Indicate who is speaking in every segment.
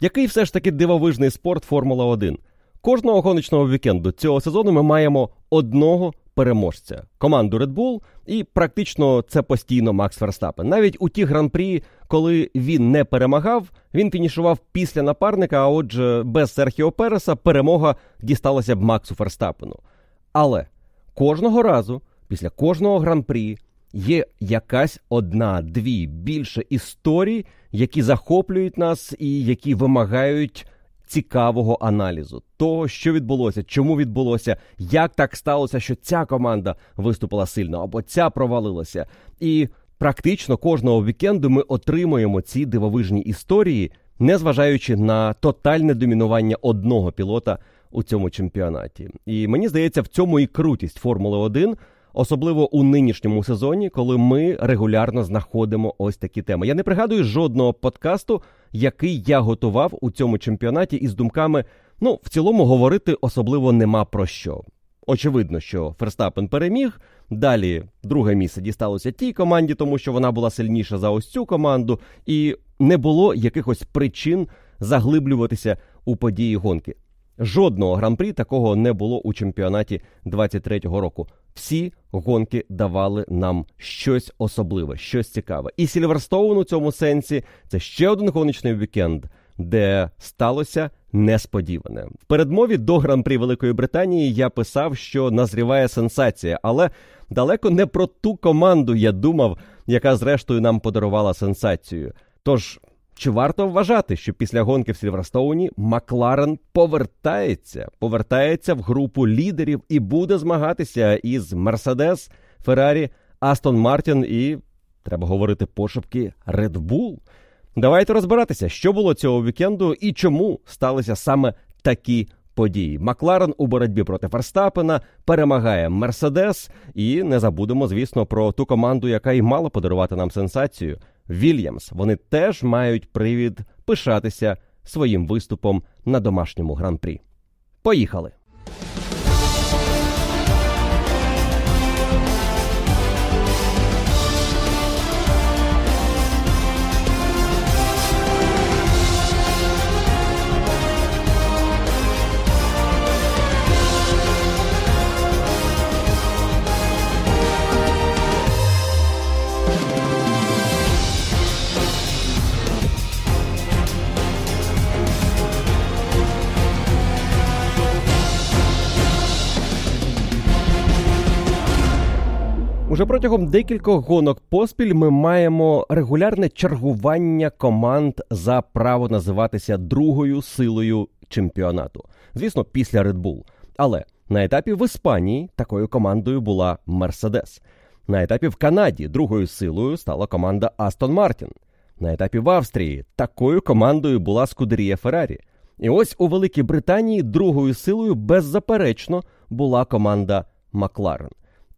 Speaker 1: Який все ж таки дивовижний спорт Формула 1? Кожного гоночного вікенду цього сезону ми маємо одного переможця команду Red Bull, і практично це постійно Макс Ферстапен. Навіть у ті гран-прі, коли він не перемагав, він фінішував після напарника. А отже, без Серхіо Переса перемога дісталася б Максу Ферстапену. Але кожного разу, після кожного гран-прі, є якась одна, дві більше історій, які захоплюють нас і які вимагають цікавого аналізу того, що відбулося, чому відбулося, як так сталося, що ця команда виступила сильно або ця провалилася. І практично кожного вікенду ми отримуємо ці дивовижні історії, незважаючи на тотальне домінування одного пілота у цьому чемпіонаті. І мені здається, в цьому і крутість Формули 1 особливо у нинішньому сезоні, коли ми регулярно знаходимо ось такі теми. Я не пригадую жодного подкасту, який я готував у цьому чемпіонаті із думками. Ну, в цілому говорити особливо нема про що. Очевидно, що Ферстапен переміг. Далі друге місце дісталося тій команді, тому що вона була сильніша за ось цю команду, і не було якихось причин заглиблюватися у події гонки. Жодного гран-прі такого не було у чемпіонаті 23-го року. Всі гонки давали нам щось особливе, щось цікаве. І Сільверстоун у цьому сенсі це ще один гоночний вікенд, де сталося несподіване. В передмові до гран-прі Великої Британії я писав, що назріває сенсація, але далеко не про ту команду я думав, яка зрештою нам подарувала сенсацію. Тож чи варто вважати, що після гонки в Сільверстоуні Макларен повертається, повертається в групу лідерів і буде змагатися із Мерседес, Феррарі, Астон Мартін і треба говорити пошепки Red Bull? Давайте розбиратися, що було цього вікенду і чому сталися саме такі події. Макларен у боротьбі проти Ферстапена перемагає Мерседес, і не забудемо, звісно, про ту команду, яка й мала подарувати нам сенсацію. Вільямс. Вони теж мають привід пишатися своїм виступом на домашньому гран-прі. Поїхали! Протягом декількох гонок поспіль ми маємо регулярне чергування команд за право називатися другою силою чемпіонату. Звісно, після Red Bull. Але на етапі в Іспанії такою командою була Мерседес. На етапі в Канаді другою силою стала команда Астон Мартін. На етапі в Австрії такою командою була Скудерія Феррарі. І ось у Великій Британії другою силою беззаперечно була команда Макларен.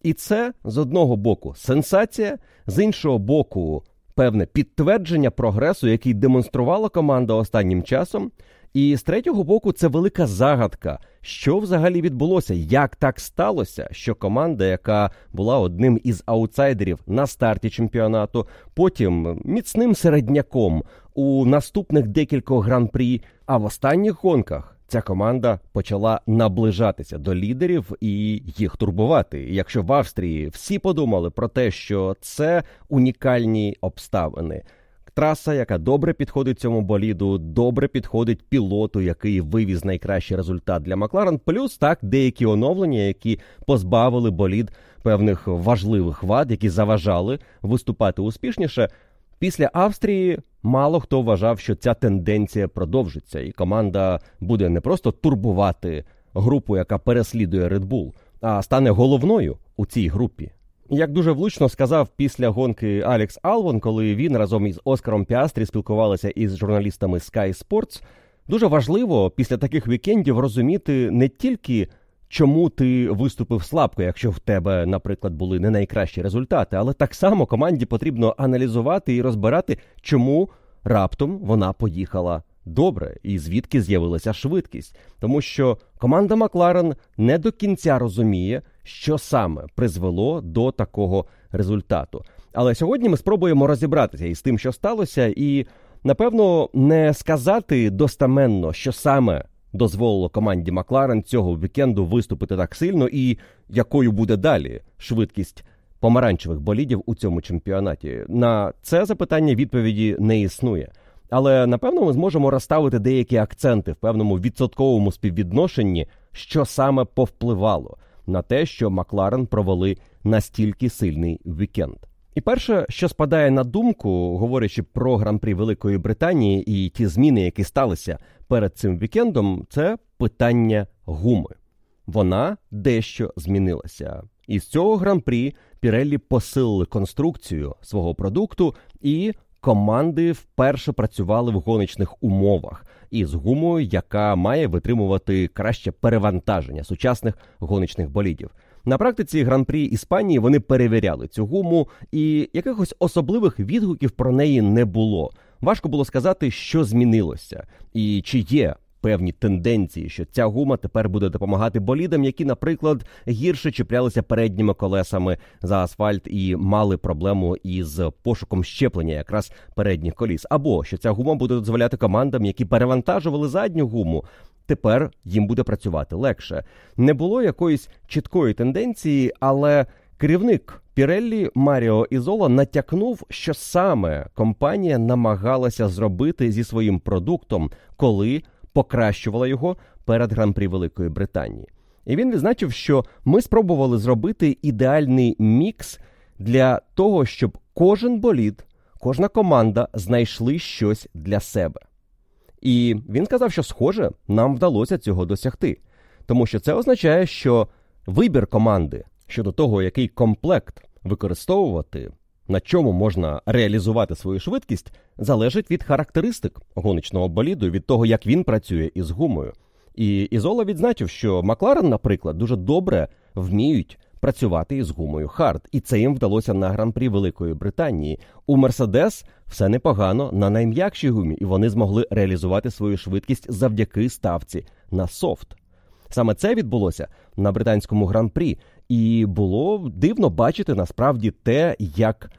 Speaker 1: І це з одного боку сенсація, з іншого боку, певне підтвердження прогресу, який демонструвала команда останнім часом. І з третього боку, це велика загадка, що взагалі відбулося, як так сталося, що команда, яка була одним із аутсайдерів на старті чемпіонату, потім міцним середняком у наступних декількох гран-прі, а в останніх гонках ця команда почала наближатися до лідерів і їх турбувати. якщо в Австрії всі подумали про те, що це унікальні обставини. Траса, яка добре підходить цьому боліду, добре підходить пілоту, який вивіз найкращий результат для Макларен. Плюс так деякі оновлення, які позбавили болід певних важливих вад, які заважали виступати успішніше. Після Австрії мало хто вважав, що ця тенденція продовжиться, і команда буде не просто турбувати групу, яка переслідує Red Bull, а стане головною у цій групі. Як дуже влучно сказав після гонки Алекс Алвон, коли він разом із Оскаром Піастрі спілкувалися із журналістами Sky Sports, дуже важливо після таких вікендів розуміти не тільки чому ти виступив слабко, якщо в тебе, наприклад, були не найкращі результати, але так само команді потрібно аналізувати і розбирати, чому раптом вона поїхала добре і звідки з'явилася швидкість, тому що команда Макларен не до кінця розуміє, що саме призвело до такого результату. Але сьогодні ми спробуємо розібратися із тим, що сталося, і напевно, не сказати достаменно, що саме дозволило команді Макларен цього вікенду виступити так сильно, і якою буде далі швидкість помаранчевих болідів у цьому чемпіонаті. На це запитання відповіді не існує. Але напевно ми зможемо розставити деякі акценти в певному відсотковому співвідношенні, що саме повпливало на те, що Макларен провели настільки сильний вікенд. І перше, що спадає на думку, говорячи про гран-прі Великої Британії і ті зміни, які сталися перед цим вікендом, це питання гуми. Вона дещо змінилася. І з цього гран-прі Піреллі посилили конструкцію свого продукту, і команди вперше працювали в гоночних умовах із гумою, яка має витримувати краще перевантаження сучасних гоночних болідів. На практиці гран-прі Іспанії вони перевіряли цю гуму, і якихось особливих відгуків про неї не було. Важко було сказати, що змінилося, і чи є певні тенденції, що ця гума тепер буде допомагати болідам, які, наприклад, гірше чіплялися передніми колесами за асфальт і мали проблему із пошуком щеплення якраз передніх коліс, або що ця гума буде дозволяти командам, які перевантажували задню гуму. Тепер їм буде працювати легше. Не було якоїсь чіткої тенденції, але керівник Піреллі Маріо Ізола натякнув, що саме компанія намагалася зробити зі своїм продуктом, коли покращувала його перед гран-прі Великої Британії. І він відзначив, що ми спробували зробити ідеальний мікс для того, щоб кожен болід, кожна команда знайшли щось для себе. І він сказав, що, схоже, нам вдалося цього досягти, тому що це означає, що вибір команди щодо того, який комплект використовувати, на чому можна реалізувати свою швидкість, залежить від характеристик гоночного боліду, від того, як він працює із гумою. І Ізола відзначив, що Макларен, наприклад, дуже добре вміють працювати із гумою хард, і це їм вдалося на гран-прі Великої Британії. У Мерседес все непогано на найм'якшій гумі, і вони змогли реалізувати свою швидкість завдяки ставці на софт. Саме це відбулося на британському гран-прі, і було дивно бачити насправді те, як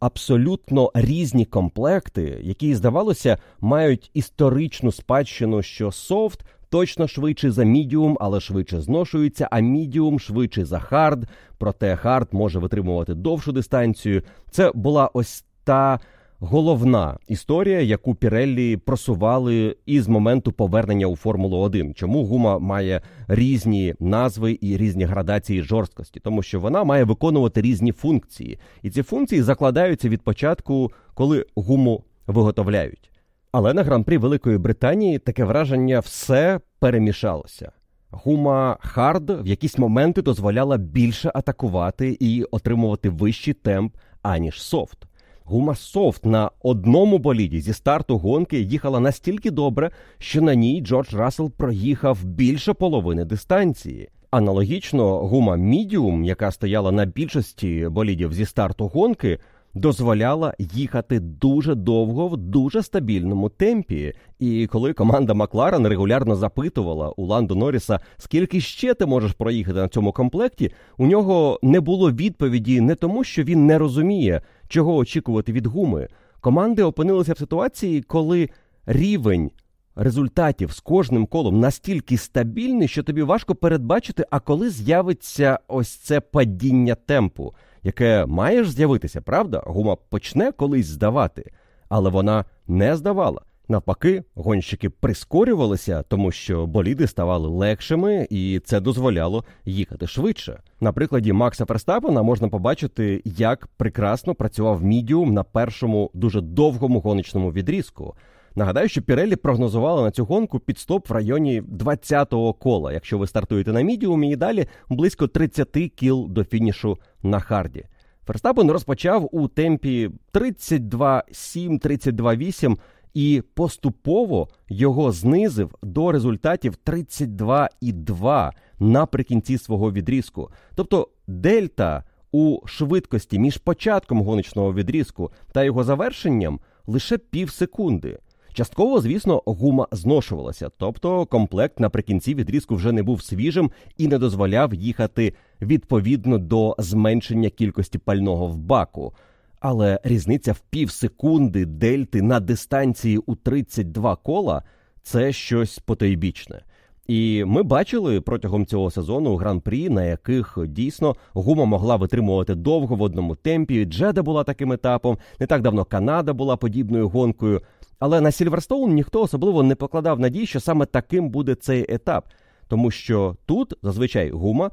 Speaker 1: абсолютно різні комплекти, які, здавалося, мають історичну спадщину, що софт точно швидший за мідіум, але швидше зношується, а мідіум швидший за хард. Проте хард може витримувати довшу дистанцію. Це була ось та головна історія, яку Піреллі просували із моменту повернення у Формулу 1 Чому гума має різні назви і різні градації жорсткості? Тому що вона має виконувати різні функції, і ці функції закладаються від початку, коли гуму виготовляють. Але на гран-прі Великої Британії таке враження все перемішалося. Гума Хард в якісь моменти дозволяла більше атакувати і отримувати вищий темп, аніж софт. Гума софт на одному боліді зі старту гонки їхала настільки добре, що на ній Джордж Рассел проїхав більше половини дистанції. Аналогічно, гума Мідіум, яка стояла на більшості болідів зі старту гонки, дозволяла їхати дуже довго в дуже стабільному темпі. І коли команда Макларен регулярно запитувала у Ландо Норріса, скільки ще ти можеш проїхати на цьому комплекті, у нього не було відповіді не тому, що він не розуміє, чого очікувати від гуми. Команди опинилися в ситуації, коли рівень. Результатів з кожним колом настільки стабільний, що тобі важко передбачити, а коли з'явиться ось це падіння темпу яке має ж з'явитися, правда? Гума почне колись здавати, але вона не здавала. Навпаки, гонщики прискорювалися, тому що боліди ставали легшими, і це дозволяло їхати швидше. На прикладі Макса Ферстапена можна побачити, як прекрасно працював мідіум на першому дуже довгому гоночному відрізку. Нагадаю, що Пірелі прогнозували на цю гонку підстоп в районі 20-го кола. Якщо ви стартуєте на мідіумі і далі близько 30 кіл до фінішу на харді. Ферстапен розпочав у темпі 32-7, і поступово його знизив до результатів 32,2 наприкінці свого відрізку. Тобто дельта у швидкості між початком гоночного відрізку та його завершенням лише пів секунди. Частково, звісно, гума зношувалася, тобто комплект наприкінці відрізку вже не був свіжим і не дозволяв їхати відповідно до зменшення кількості пального в баку. Але різниця в пів секунди дельти на дистанції у 32 кола це щось потойбічне. І ми бачили протягом цього сезону гран-прі, на яких дійсно гума могла витримувати довго в одному темпі. Джеда була таким етапом. Не так давно Канада була подібною гонкою. Але на Сільверстоун ніхто особливо не покладав надій, що саме таким буде цей етап, тому що тут зазвичай гума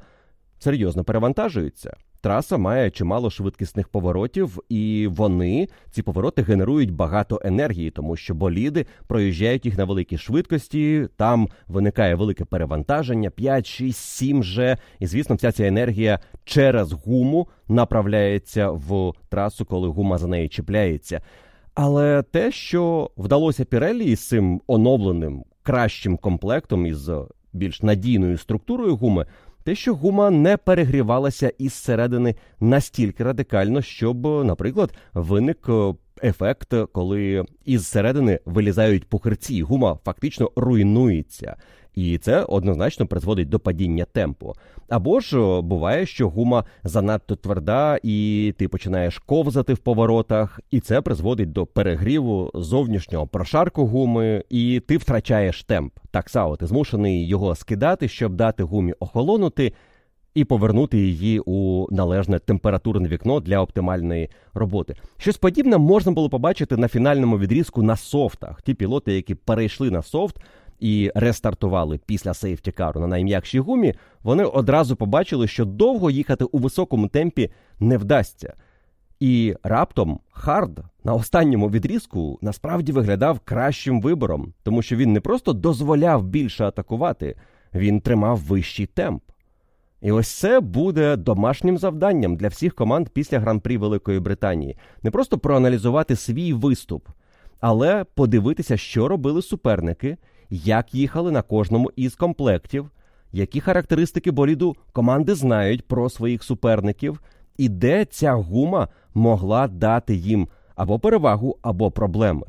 Speaker 1: серйозно перевантажується. Траса має чимало швидкісних поворотів, і вони ці повороти генерують багато енергії, тому що боліди проїжджають їх на великій швидкості. Там виникає велике перевантаження 5, 6, 7 же. І звісно, вся ця енергія через гуму направляється в трасу, коли гума за неї чіпляється. Але те, що вдалося Пірелі із цим оновленим кращим комплектом із більш надійною структурою гуми те, що гума не перегрівалася із середини настільки радикально, щоб, наприклад, виник е, ефект, коли із середини вилізають пухирці, гума фактично руйнується. І це однозначно призводить до падіння темпу. Або ж буває, що гума занадто тверда, і ти починаєш ковзати в поворотах, і це призводить до перегріву зовнішнього прошарку гуми, і ти втрачаєш темп. Так само ти змушений його скидати, щоб дати гумі охолонути. І повернути її у належне температурне вікно для оптимальної роботи. Щось подібне можна було побачити на фінальному відрізку на софтах. Ті пілоти, які перейшли на софт, і рестартували після safety car у на найм'якшій гумі, вони одразу побачили, що довго їхати у високому темпі не вдасться. І раптом Хард на останньому відрізку насправді виглядав кращим вибором, тому що він не просто дозволяв більше атакувати, він тримав вищий темп. І ось це буде домашнім завданням для всіх команд після гран-прі Великої Британії. Не просто проаналізувати свій виступ, але подивитися, що робили суперники, як їхали на кожному із комплектів, які характеристики боліду команди знають про своїх суперників, і де ця гума могла дати їм або перевагу, або проблеми.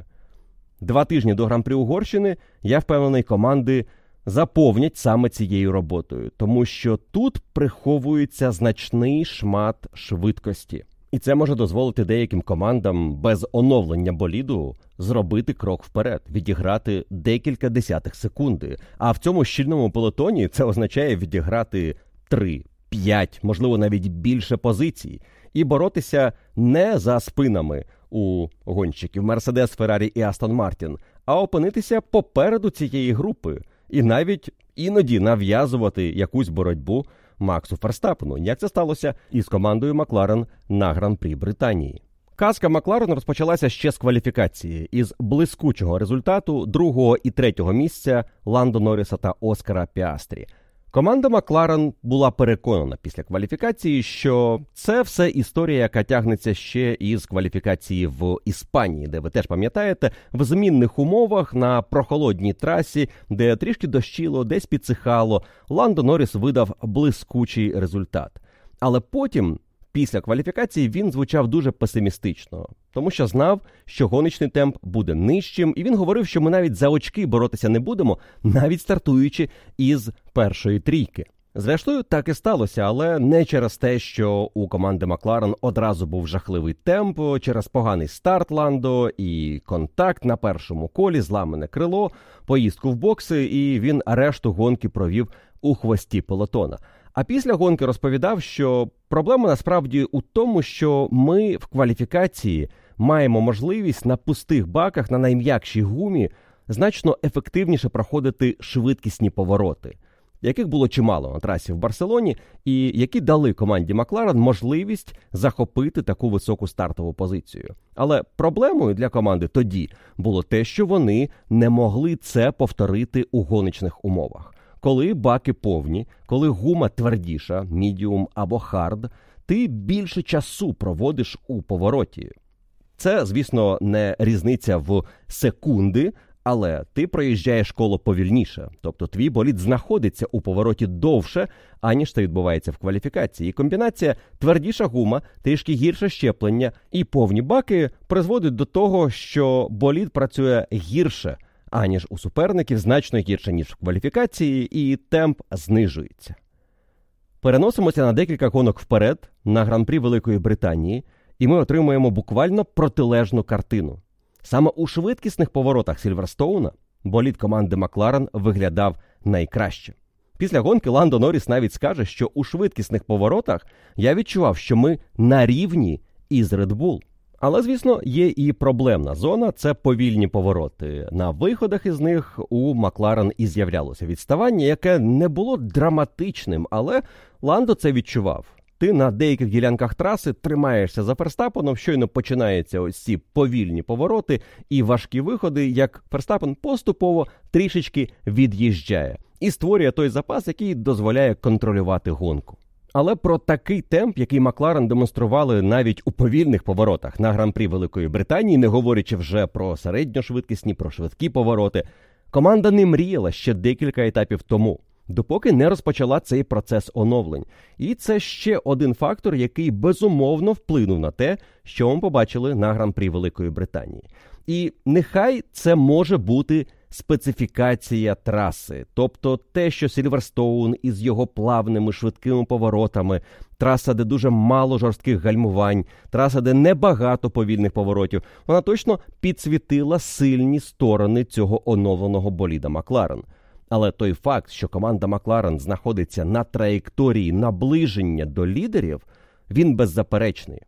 Speaker 1: Два тижні до гран-при Угорщини я впевнений, команди заповнять саме цією роботою, тому що тут приховується значний шмат швидкості. І це може дозволити деяким командам без оновлення боліду зробити крок вперед, відіграти декілька десятих секунди. А в цьому щільному пелотоні це означає відіграти три, п'ять, можливо, навіть більше позицій, і боротися не за спинами у гонщиків Мерседес, Феррарі і Астон Мартін, а опинитися попереду цієї групи, і навіть іноді нав'язувати якусь боротьбу. Максу Ферстапену, як це сталося із командою Макларен на гран-прі Британії. Казка Макларен розпочалася ще з кваліфікації із блискучого результату другого і третього місця Ландо Норріса та Оскара Піастрі. Команда Макларен була переконана після кваліфікації, що це все історія, яка тягнеться ще із кваліфікації в Іспанії, де ви теж пам'ятаєте, в змінних умовах на прохолодній трасі, де трішки дощило, десь підсихало, Ландо Норріс видав блискучий результат. Але потім Після кваліфікації він звучав дуже песимістично, тому що знав, що гоночний темп буде нижчим, і він говорив, що ми навіть за очки боротися не будемо, навіть стартуючи із першої трійки. Зрештою, так і сталося, але не через те, що у команди Макларен одразу був жахливий темп, через поганий старт Ландо і контакт на першому колі, зламане крило, поїздку в бокси, і він решту гонки провів у хвості полотона. А після гонки розповідав, що проблема насправді у тому, що ми в кваліфікації маємо можливість на пустих баках на найм'якшій гумі значно ефективніше проходити швидкісні повороти, яких було чимало на трасі в Барселоні, і які дали команді Макларен можливість захопити таку високу стартову позицію. Але проблемою для команди тоді було те, що вони не могли це повторити у гоночних умовах. Коли баки повні, коли гума твердіша, мідіум або хард, ти більше часу проводиш у повороті. Це, звісно, не різниця в секунди, але ти проїжджаєш коло повільніше, тобто твій болід знаходиться у повороті довше, аніж це відбувається в кваліфікації. І комбінація твердіша гума, трішки гірше зчеплення і повні баки призводить до того, що болід працює гірше аніж у суперників значно гірше, ніж в кваліфікації, і темп знижується. Переносимося на декілька гонок вперед на гран-прі Великої Британії, і ми отримуємо буквально протилежну картину. Саме у швидкісних поворотах Сільверстоуна болід команди Макларен виглядав найкраще. Після гонки Ландо Норріс навіть скаже, що у швидкісних поворотах я відчував, що ми на рівні із Red Bull. Але, звісно, є і проблемна зона це повільні повороти. На виходах із них у Макларен і з'являлося відставання, яке не було драматичним, але Ландо це відчував. Ти на деяких ділянках траси тримаєшся за Ферстапеном, щойно починаються ось ці повільні повороти і важкі виходи, як Ферстапен поступово трішечки від'їжджає і створює той запас, який дозволяє контролювати гонку. Але про такий темп, який Макларен демонстрували навіть у повільних поворотах на гран-прі Великої Британії, не говорячи вже про середньошвидкісні, про швидкі повороти, команда не мріяла ще декілька етапів тому, допоки не розпочала цей процес оновлень. І це ще один фактор, який безумовно вплинув на те, що ми побачили на гран-прі Великої Британії. І нехай це може бути специфікація траси, тобто те, що Сільверстоун із його плавними швидкими поворотами, траса, де дуже мало жорстких гальмувань, траса, де небагато повільних поворотів, вона точно підсвітила сильні сторони цього оновленого боліда Макларен. Але той факт, що команда Макларен знаходиться на траєкторії наближення до лідерів, він беззаперечний.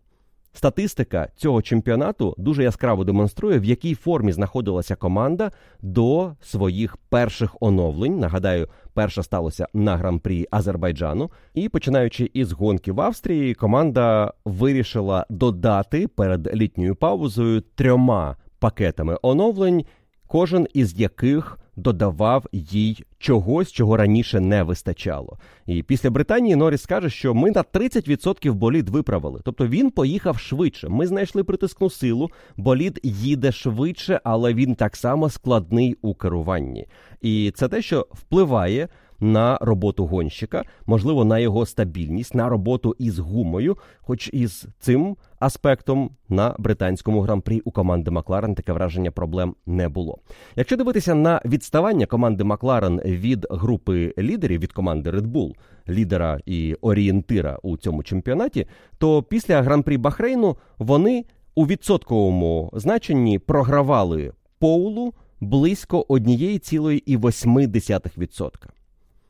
Speaker 1: Статистика цього чемпіонату дуже яскраво демонструє, в якій формі знаходилася команда до своїх перших оновлень. Нагадаю, перше сталося на гран-прі Азербайджану. І починаючи із гонки в Австрії, команда вирішила додати перед літньою паузою трьома пакетами оновлень, кожен із яких додавав їй чогось, чого раніше не вистачало. І після Британії Норріс скаже, що ми на 30% болід виправили. Тобто він поїхав швидше. Ми знайшли притискну силу. Болід їде швидше, але він так само складний у керуванні. І це те, що впливає на роботу гонщика, можливо, на його стабільність, на роботу із гумою, хоч із цим аспектом на британському гран-прі у команди Макларен таке враження проблем не було. Якщо дивитися на відставання команди Макларен від групи лідерів від команди Red Bull, лідера і орієнтира у цьому чемпіонаті, то після гран-прі Бахрейну вони у відсотковому значенні програвали Поулу близько 1,8%.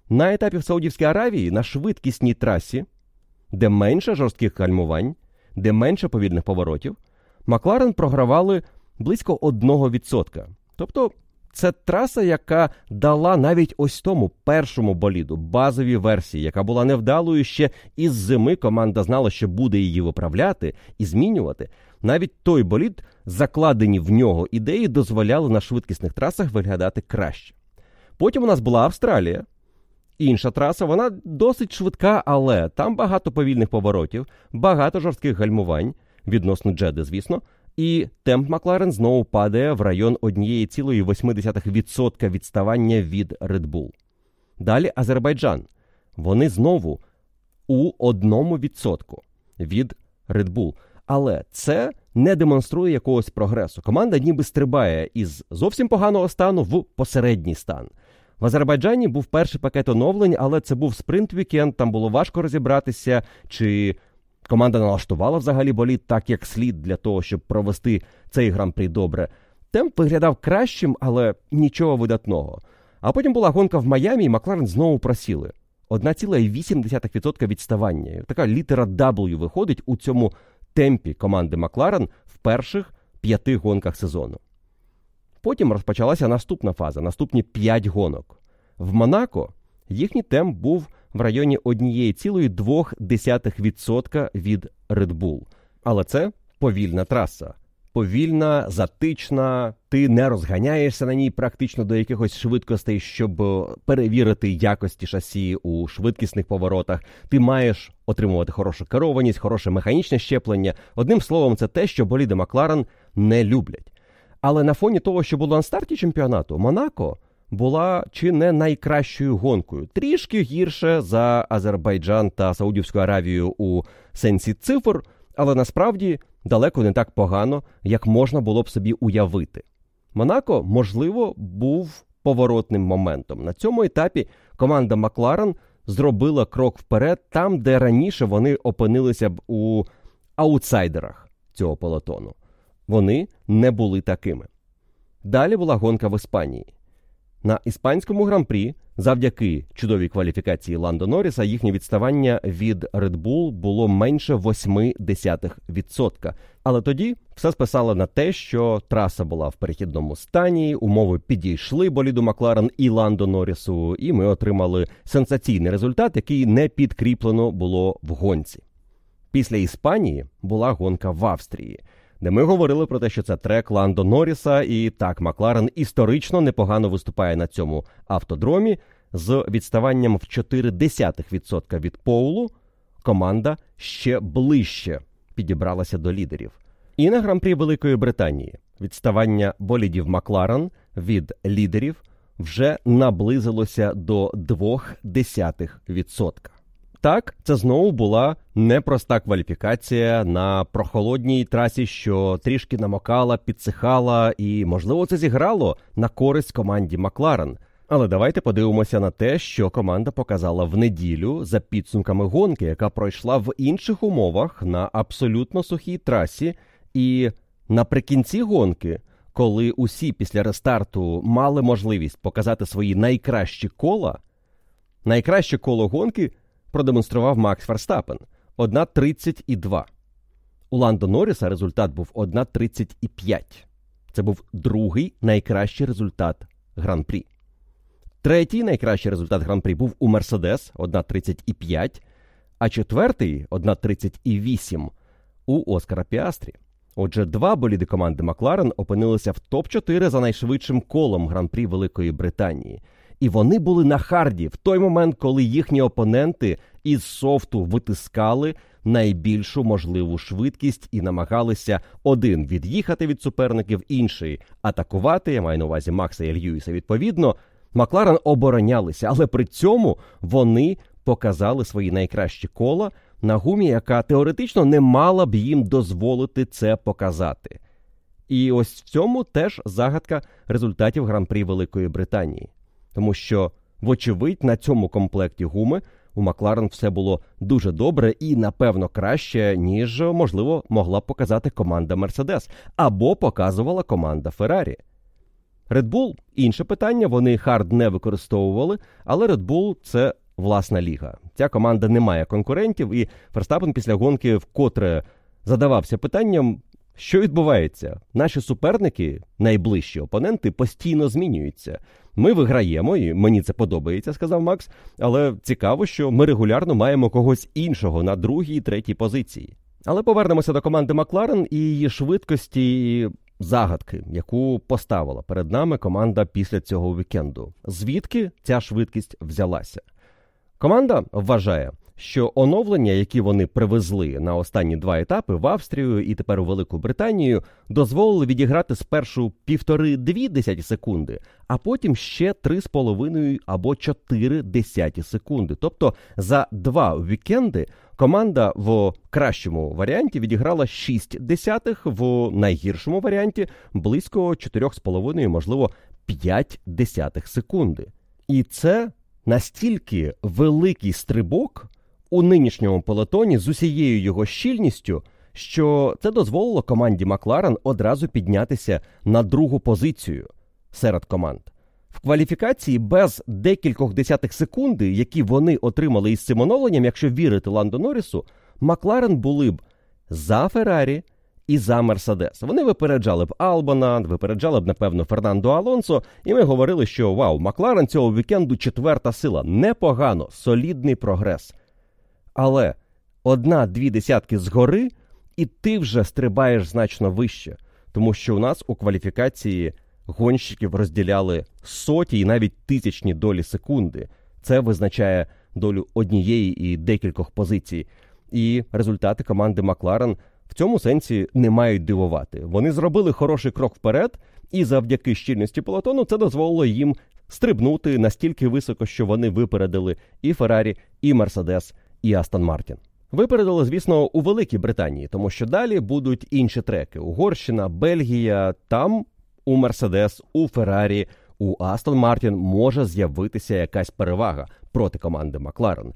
Speaker 1: На етапі в Саудівській Аравії на швидкісній трасі, де менше жорстких гальмувань, де менше повільних поворотів, Макларен програвали близько 1%. Тобто це траса, яка дала навіть ось тому першому боліду базовій версії, яка була невдалою ще із зими. Команда знала, що буде її виправляти і змінювати. Навіть той болід, закладені в нього ідеї, дозволяли на швидкісних трасах виглядати краще. Потім у нас була Австралія. Інша траса, вона досить швидка, але там багато повільних поворотів, багато жорстких гальмувань, відносно Джеди, звісно. І темп Макларен знову падає в район 1,8% відставання від Red Bull. Далі Азербайджан. Вони знову у 1% від Red Bull. Але це не демонструє якогось прогресу. Команда ніби стрибає із зовсім поганого стану в посередній стан. В Азербайджані був перший пакет оновлень, але це був спринт-вікенд. Там було важко розібратися, чи команда налаштувала взагалі болід так, як слід для того, щоб провести цей гран-прі добре. Темп виглядав кращим, але нічого видатного. А потім була гонка в Майамі, і Макларен знову просіли. 1,8% відставання. Така літера W виходить у цьому темпі команди Макларен в перших п'яти гонках сезону. Потім розпочалася наступна фаза, наступні 5 гонок. В Монако їхній темп був в районі 1,2% від Red Bull. Але це повільна траса. Повільна, затична, ти не розганяєшся на ній практично до якихось швидкостей, щоб перевірити якості шасі у швидкісних поворотах. Ти маєш отримувати хорошу керованість, хороше механічне щеплення. Одним словом, це те, що боліди Макларен не люблять. Але на фоні того, що було на старті чемпіонату, Монако була чи не найкращою гонкою, трішки гірше за Азербайджан та Саудівську Аравію у сенсі цифр, але насправді далеко не так погано, як можна було б собі уявити. Монако, можливо, був поворотним моментом. На цьому етапі команда Макларен зробила крок вперед там, де раніше вони опинилися б у аутсайдерах. цього пелотону. Вони не були такими. Далі була гонка в Іспанії. На іспанському гран-прі, завдяки чудовій кваліфікації Ландо Норріса, їхнє відставання від Red Bull було менше 0,8%. Але тоді все списало на те, що траса була в перехідному стані, умови підійшли боліду Макларен і Ландо Норрісу, і ми отримали сенсаційний результат, який не підкріплено було в гонці. Після Іспанії була гонка в Австрії де ми говорили про те, що це трек Ландо Норріса, і так Макларен історично непогано виступає на цьому автодромі з відставанням в 0,4% від Поулу. Команда ще ближче підібралася до лідерів. І на гран-прі Великої Британії відставання болідів Макларен від лідерів вже наблизилося до 0,2%. Так, це знову була непроста кваліфікація на прохолодній трасі, що трішки намокала, підсихала, і, можливо, це зіграло на користь команді Макларен. Але давайте подивимося на те, що команда показала в неділю за підсумками гонки, яка пройшла в інших умовах на абсолютно сухій трасі. І наприкінці гонки, коли усі після рестарту мали можливість показати свої найкращі кола, найкраще коло гонки продемонстрував Макс Ферстапен 1.32. У Ландо Норріса результат був 1.35. Це був другий найкращий результат гран-прі. Третій найкращий результат гран-прі був у Мерседес 1.35, а четвертий 1.38 у Оскара Піастрі. Отже, два боліди команди Макларен опинилися в топ-4 за найшвидшим колом гран-прі Великої Британії. І вони були на харді в той момент, коли їхні опоненти із софту витискали найбільшу можливу швидкість і намагалися один від'їхати від суперників, інший атакувати. Я маю на увазі Макса і Льюіса. Відповідно, Макларен оборонялися, але при цьому вони показали свої найкращі кола на гумі, яка теоретично не мала б їм дозволити це показати. І ось в цьому теж загадка результатів гран-прі Великої Британії тому що, вочевидь, на цьому комплекті гуми у Макларен все було дуже добре і, напевно, краще, ніж можливо могла б показати команда Мерседес або показувала команда Феррарі. Red Bull – інше питання, вони хард не використовували, але Red Bull – це власна ліга. Ця команда не має конкурентів, і Ферстапен після гонки вкотре задавався питанням, що відбувається? Наші суперники, найближчі опоненти, постійно змінюються. Ми виграємо, і мені це подобається, сказав Макс. Але цікаво, що ми регулярно маємо когось іншого на другій і третій позиції. Але повернемося до команди Макларен і її швидкості загадки, яку поставила перед нами команда після цього вікенду. Звідки ця швидкість взялася? Команда вважає, що оновлення, які вони привезли на останні два етапи в Австрію і тепер у Велику Британію, дозволили відіграти спершу півтори-дві десяті секунди, а потім ще три з половиною або чотири десяті секунди. Тобто за два вікенди команда в кращому варіанті відіграла 6 десятих, в найгіршому варіанті близько 4,5, можливо, 5 десятих секунди. І це настільки великий стрибок у нинішньому пелотоні з усією його щільністю, що це дозволило команді Макларен одразу піднятися на другу позицію серед команд. В кваліфікації без декількох десятих секунди, які вони отримали із цим оновленням, якщо вірити Ландо Норрісу, Макларен були б за Феррарі і за Мерседес. Вони випереджали б Албана, випереджали б, напевно, Фернандо Алонсо, і ми говорили, що вау, Макларен цього вікенду четверта сила. Непогано, солідний прогрес. Але одна-дві десятки згори, і ти вже стрибаєш значно вище, тому що у нас у кваліфікації гонщиків розділяли соті і навіть тисячні долі секунди. Це визначає долю однієї і декількох позицій. І результати команди Макларен в цьому сенсі не мають дивувати. Вони зробили хороший крок вперед, і завдяки щільності полотону це дозволило їм стрибнути настільки високо, що вони випередили і Феррарі, і Мерседес і Астон Мартін. Випередили, звісно, у Великій Британії, тому що далі будуть інші треки: Угорщина, Бельгія. Там у Мерседес, у Феррарі, у Астон Мартін може з'явитися якась перевага проти команди Макларен.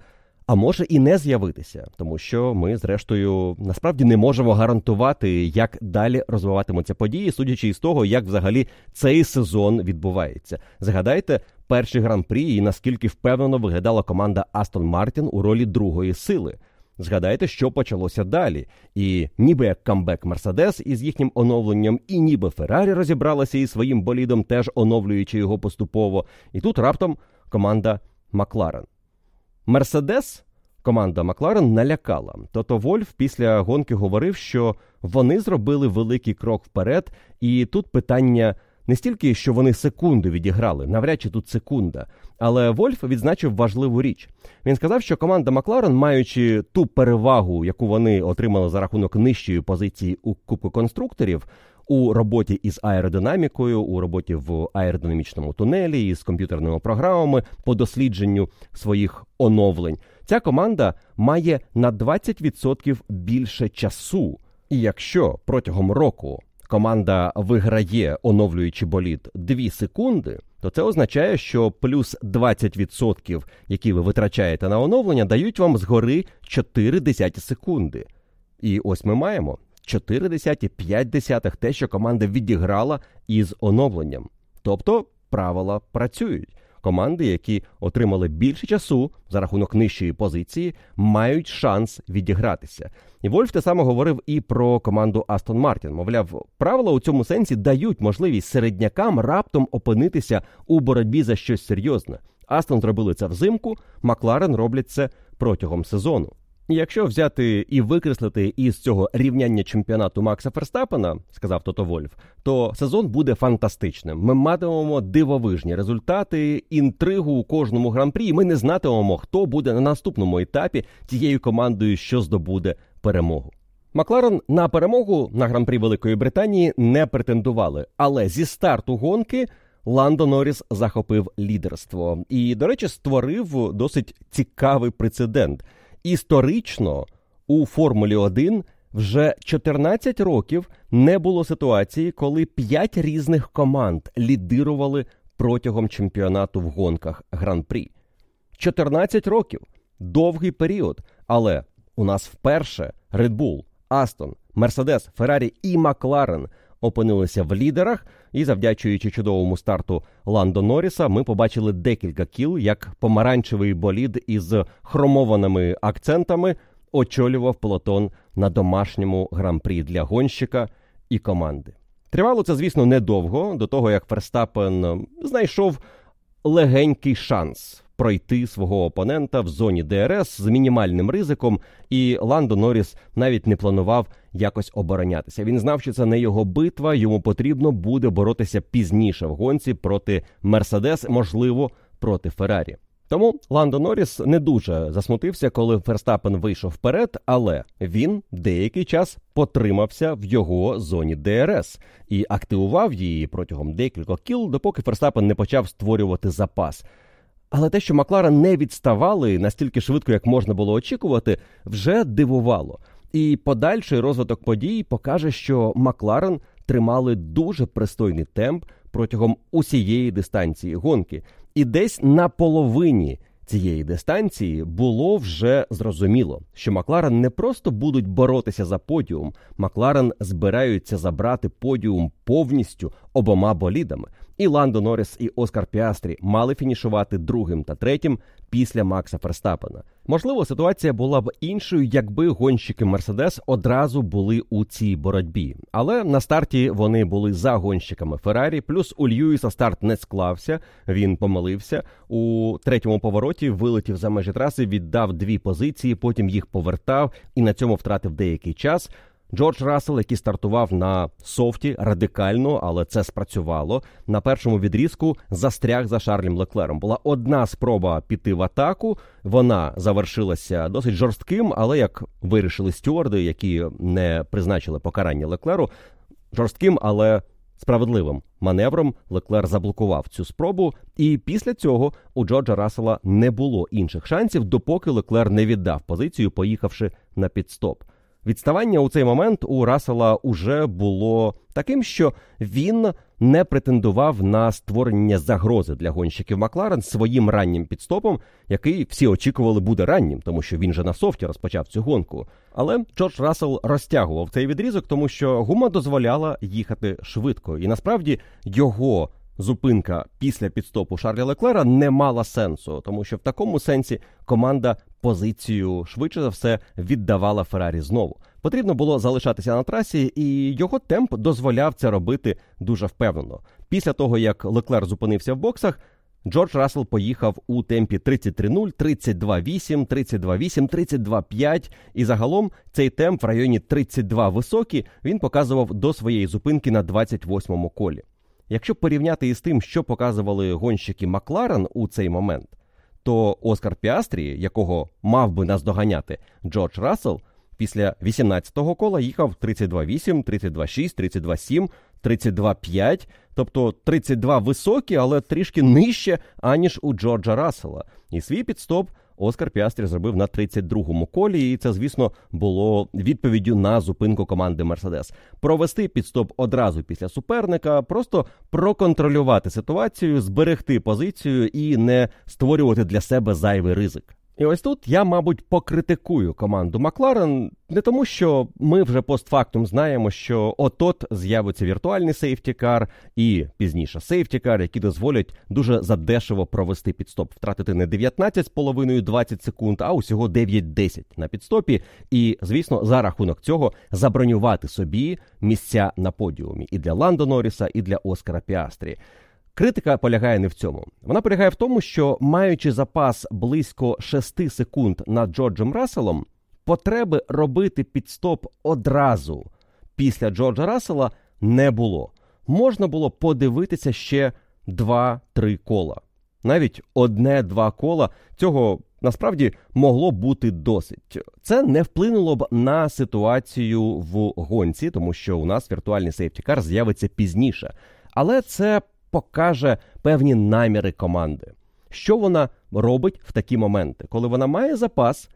Speaker 1: А може і не з'явитися, тому що ми, зрештою, насправді не можемо гарантувати, як далі розвиватимуться події, судячи із того, як взагалі цей сезон відбувається. Згадайте перший гран-прі і наскільки впевнено виглядала команда Астон Мартін у ролі другої сили. Згадайте, що почалося далі, і ніби як камбек Мерседес із їхнім оновленням, і ніби Феррарі розібралася із своїм болідом, теж оновлюючи його поступово. І тут раптом команда Макларен. Мерседес, команда Макларен налякала. Тото Вольф після гонки говорив, що вони зробили великий крок вперед, і тут питання. Не стільки, що вони секунду відіграли, навряд чи тут секунда. Але Вольф відзначив важливу річ. Він сказав, що команда Макларен, маючи ту перевагу, яку вони отримали за рахунок нижчої позиції у Кубку конструкторів, у роботі із аеродинамікою, у роботі в аеродинамічному тунелі із комп'ютерними програмами по дослідженню своїх оновлень. Ця команда має на 20% більше часу. І якщо протягом року команда виграє, оновлюючи болід 2 секунди, то це означає, що плюс 20%, які ви витрачаєте на оновлення, дають вам згори 4 десяті секунди. І ось ми маємо 4 десяті, 5 десятих те, що команда відіграла із оновленням. Тобто правила працюють. Команди, які отримали більше часу за рахунок нижчої позиції, мають шанс відігратися. І Вольф те саме говорив і про команду Астон Мартін. Мовляв, правила у цьому сенсі дають можливість середнякам раптом опинитися у боротьбі за щось серйозне. Астон зробили це взимку, Макларен роблять це протягом сезону. Якщо взяти і викреслити із цього рівняння чемпіонату Макса Ферстапена, сказав Тото Вольф, то сезон буде фантастичним. Ми матимемо дивовижні результати, інтригу у кожному гран-прі. і Ми не знатимемо, хто буде на наступному етапі тією командою, що здобуде перемогу. Макларен на перемогу на гран-прі Великої Британії не претендували, але зі старту гонки. Ландо Норріс захопив лідерство і, до речі, створив досить цікавий прецедент. Історично у Формулі 1 вже 14 років не було ситуації, коли 5 різних команд лідирували протягом чемпіонату в гонках гран-прі. 14 років довгий період. Але у нас вперше Red Bull, Астон, Мерседес, Феррарі і Макларен опинилися в лідерах, і, завдячуючи чудовому старту Ландо Норріса, ми побачили декілька кіл, як помаранчевий болід із хромованими акцентами очолював полотон на домашньому гран-прі для гонщика і команди. Тривало це, звісно, недовго до того, як Ферстапен знайшов легенький шанс пройти свого опонента в зоні ДРС з мінімальним ризиком, і Ландо Норріс навіть не планував якось оборонятися. Він знав, що це не його битва, йому потрібно буде боротися пізніше в гонці проти Мерседес, можливо, проти Феррарі. Тому Ландо Норріс не дуже засмутився, коли Ферстапен вийшов вперед, але він деякий час потримався в його зоні ДРС і активував її протягом декількох кіл, допоки Ферстапен не почав створювати запас. Але те, що Макларен не відставали настільки швидко, як можна було очікувати, вже дивувало. І подальший розвиток подій покаже, що Макларен тримали дуже пристойний темп протягом усієї дистанції гонки, і десь на половині цієї дистанції було вже зрозуміло, що Макларен не просто будуть боротися за подіум, Макларен збираються забрати подіум повністю обома болідами. І Ландо Норріс і Оскар Піастрі мали фінішувати другим та третім після Макса Ферстапена. Можливо, ситуація була б іншою, якби гонщики Мерседес одразу були у цій боротьбі. Але на старті вони були за гонщиками Феррарі. Плюс у Льюіса старт не склався. Він помилився у третьому повороті. Вилетів за межі траси, віддав дві позиції, потім їх повертав і на цьому втратив деякий час. Джордж Рассел, який стартував на софті радикально, але це спрацювало. На першому відрізку застряг за Шарлем Леклером. Була одна спроба піти в атаку. Вона завершилася досить жорстким, але як вирішили стюарди, які не призначили покарання Леклеру, жорстким, але справедливим маневром Леклер заблокував цю спробу. І після цього у Джорджа Рассела не було інших шансів, допоки Леклер не віддав позицію, поїхавши на підстоп. Відставання у цей момент у Рассела уже було таким, що він не претендував на створення загрози для гонщиків Макларен своїм раннім підстопом, який всі очікували буде раннім, тому що він же на софті розпочав цю гонку. Але Джордж Рассел розтягував цей відрізок, тому що гума дозволяла їхати швидко, і насправді його зупинка після підстопу Шарлі Леклера не мала сенсу, тому що в такому сенсі команда позицію швидше за все віддавала Феррарі знову. Потрібно було залишатися на трасі, і його темп дозволяв це робити дуже впевнено. Після того як Леклер зупинився в боксах. Джордж Рассел поїхав у темпі 33-0, 32-8, 32-8, 32-5. І загалом цей темп в районі 32 високий він показував до своєї зупинки на 28-му колі. Якщо порівняти із тим, що показували гонщики Макларен у цей момент, то Оскар Піастрі, якого мав би наздоганяти Джордж Рассел, після 18-го кола їхав 32-8, 32-6, 32-7, 32-5, тобто 32 високі, але трішки нижче, аніж у Джорджа Рассела. І свій підстоп Оскар Піастрі зробив на 32-му колі, і це, звісно, було відповіддю на зупинку команди Мерседес. Провести підстоп одразу після суперника, просто проконтролювати ситуацію, зберегти позицію і не створювати для себе зайвий ризик. І ось тут я, мабуть, покритикую команду Макларен не тому, що ми вже постфактум знаємо, що от-от з'явиться віртуальний сейфтікар і пізніше сейфтікар, які дозволять дуже задешево провести підстоп, втратити не 19,5-20 секунд, а усього 9-10 на підстопі. І, звісно, за рахунок цього забронювати собі місця на подіумі і для Ландо Норріса, і для Оскара Піастрі. Критика полягає не в цьому. Вона полягає в тому, що маючи запас близько 6 секунд над Джорджем Расселом, потреби робити підстоп одразу після Джорджа Рассела не було. Можна було подивитися ще 2-3 кола. Навіть одне-два кола цього насправді могло бути досить. Це не вплинуло б на ситуацію в гонці, тому що у нас віртуальний сейфтікар з'явиться пізніше. Але це покаже певні наміри команди. Що вона робить в такі моменти, коли вона має запас,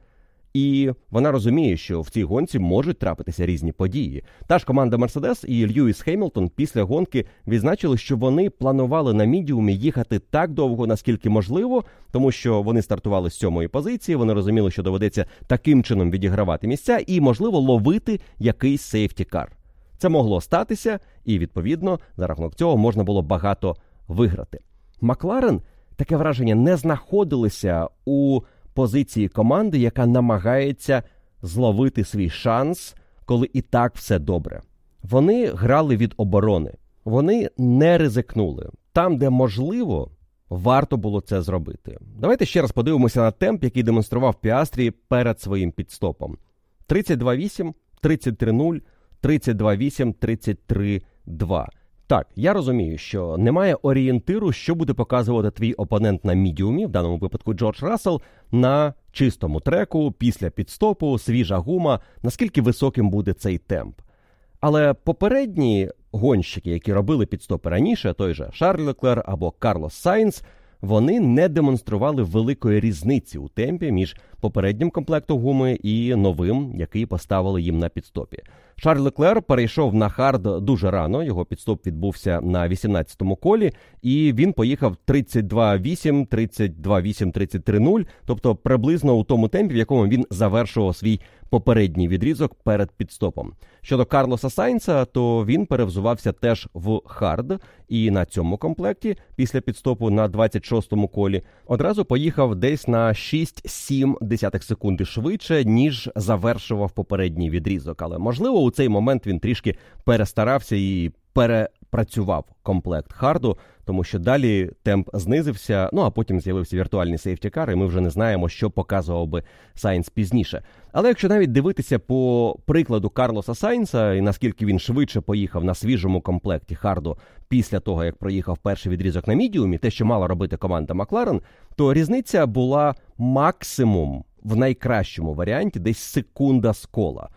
Speaker 1: і вона розуміє, що в цій гонці можуть трапитися різні події. Та ж команда Мерседес і Льюіс Хеймлтон після гонки відзначили, що вони планували на мідіумі їхати так довго, наскільки можливо, тому що вони стартували з сьомої позиції. Вони розуміли, що доведеться таким чином відігравати місця і, можливо, ловити якийсь сейфтікар. Це могло статися, і відповідно за рахунок цього можна було багато виграти. Макларен таке враження не знаходилися у позиції команди, яка намагається зловити свій шанс, коли і так все добре. Вони грали від оборони, вони не ризикнули там, де можливо. Варто було це зробити. Давайте ще раз подивимося на темп, який демонстрував Піастрі перед своїм підстопом: 32-8, 33-0, 32-8, 33-2. Так, я розумію, що немає орієнтиру, що буде показувати твій опонент на мідіумі, в даному випадку Джордж Рассел, на чистому треку, після підстопу, свіжа гума, наскільки високим буде цей темп. Але попередні гонщики, які робили підстопи раніше, той же Шарль Леклер або Карлос Сайнс, вони не демонстрували великої різниці у темпі між попереднім комплектом гуми і новим, який поставили їм на підстопі. Шарль Леклер перейшов на хард дуже рано. Його підстоп відбувся на 18-му колі, і він поїхав 32-8, 32-8, 33-0, тобто приблизно у тому темпі, в якому він завершував свій попередній відрізок перед підстопом. Щодо Карлоса Сайнца, то він перевзувався теж в хард, і на цьому комплекті, після підстопу на 26-му колі, одразу поїхав десь на 6-7 секунди швидше, ніж завершував попередній відрізок. Але можливо, у цей момент він трішки перестарався і перепрацював комплект харду, тому що далі темп знизився. Ну а потім з'явився віртуальний сейфтікар, і ми вже не знаємо, що показував би Сайнс пізніше. Але якщо навіть дивитися по прикладу Карлоса Сайнса і наскільки він швидше поїхав на свіжому комплекті харду після того, як проїхав перший відрізок на мідіумі, те, що мала робити команда Макларен, то різниця була максимум в найкращому варіанті десь секунда з кола.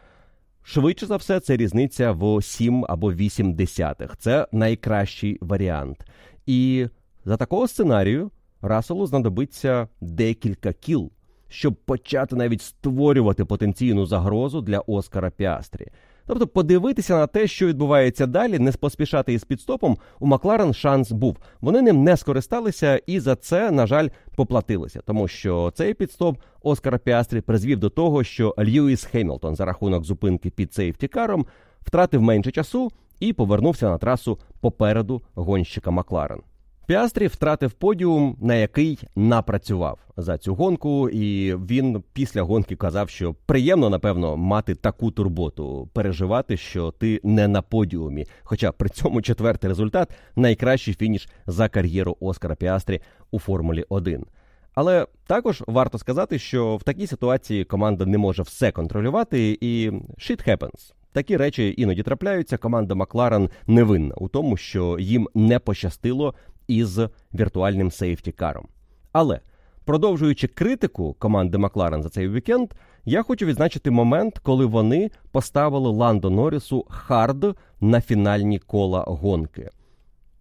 Speaker 1: Швидше за все, це різниця в 7 або 8 десятих. Це найкращий варіант. І за такого сценарію Расселу знадобиться декілька кіл. щоб почати навіть створювати потенційну загрозу для Оскара Піастрі. Тобто, подивитися на те, що відбувається далі, не поспішати із підстопом, у Макларен шанс був. Вони ним не скористалися і за це, на жаль, поплатилися, тому що цей підстоп Оскара Піастрі призвів до того, що Льюіс Хеймлтон за рахунок зупинки під сейфтікаром втратив менше часу і повернувся на трасу попереду гонщика Макларен. Піастрі втратив подіум, на який напрацював за цю гонку, і він після гонки казав, що приємно, напевно, мати таку турботу, переживати, що ти не на подіумі. Хоча при цьому четвертий результат найкращий фініш за кар'єру Оскара Піастрі у Формулі 1. Але також варто сказати, що в такій ситуації команда не може все контролювати, і shit happens. Такі речі іноді трапляються. Команда Макларен невинна у тому, що їм не пощастило із віртуальним сейфті-каром. Але продовжуючи критику команди Макларен за цей вікенд, я хочу відзначити момент, коли вони поставили Ландо Норрісу хард на фінальні кола гонки.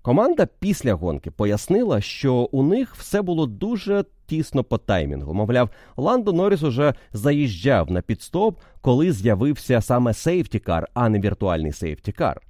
Speaker 1: Команда після гонки пояснила, що у них все було дуже тісно по таймінгу. Мовляв, Ландо Норріс уже заїжджав на підстоп, коли з'явився саме сейфтікар, а не віртуальний сейфтікар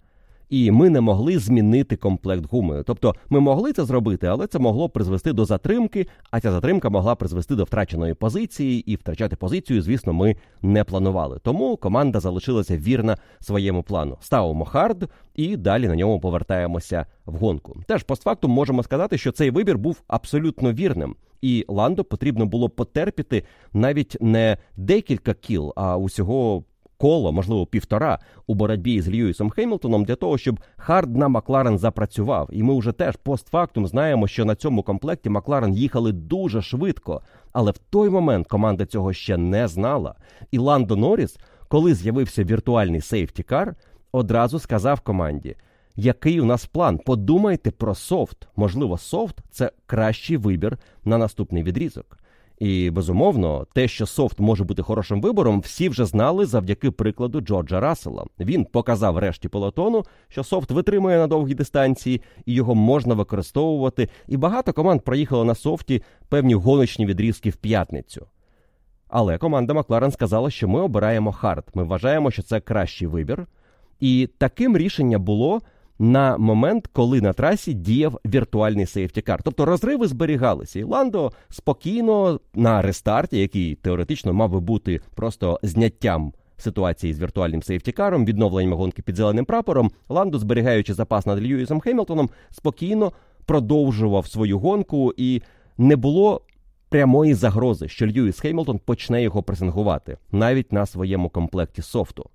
Speaker 1: і ми не могли змінити комплект гуми. Тобто ми могли це зробити, але це могло призвести до затримки, а ця затримка могла призвести до втраченої позиції, і втрачати позицію, звісно, ми не планували. Тому команда залишилася вірна своєму плану. Ставимо хард і далі на ньому повертаємося в гонку. Теж постфактум можемо сказати, що цей вибір був абсолютно вірним. І Ландо потрібно було потерпіти навіть не декілька кіл, а усього коло, можливо, півтора у боротьбі з Льюісом Хеймлтоном для того, щоб хард на Макларен запрацював. І ми вже теж постфактум знаємо, що на цьому комплекті Макларен їхали дуже швидко. Але в той момент команда цього ще не знала. І Ландо Норріс, коли з'явився віртуальний сейфтікар, одразу сказав команді. Який у нас план? Подумайте про софт. Можливо, софт це кращий вибір на наступний відрізок. І безумовно, те, що софт може бути хорошим вибором, всі вже знали завдяки прикладу Джорджа Рассела. Він показав решті пелотону, що софт витримує на довгій дистанції і його можна використовувати. І багато команд проїхало на софті певні гоночні відрізки в п'ятницю. Але команда Макларен сказала, що ми обираємо хард. Ми вважаємо, що це кращий вибір. І таким рішення було на момент, коли на трасі діяв віртуальний сейфтікар. Тобто розриви зберігалися. І Ландо спокійно на рестарті, який теоретично мав би бути просто зняттям. Ситуації з віртуальним сейфтікаром, відновленням гонки під зеленим прапором, Ландо, зберігаючи запас над Льюісом Хемілтоном, спокійно продовжував свою гонку, і не було прямої загрози, що Льюіс Хеймлтон почне його пресингувати навіть на своєму комплекті софту.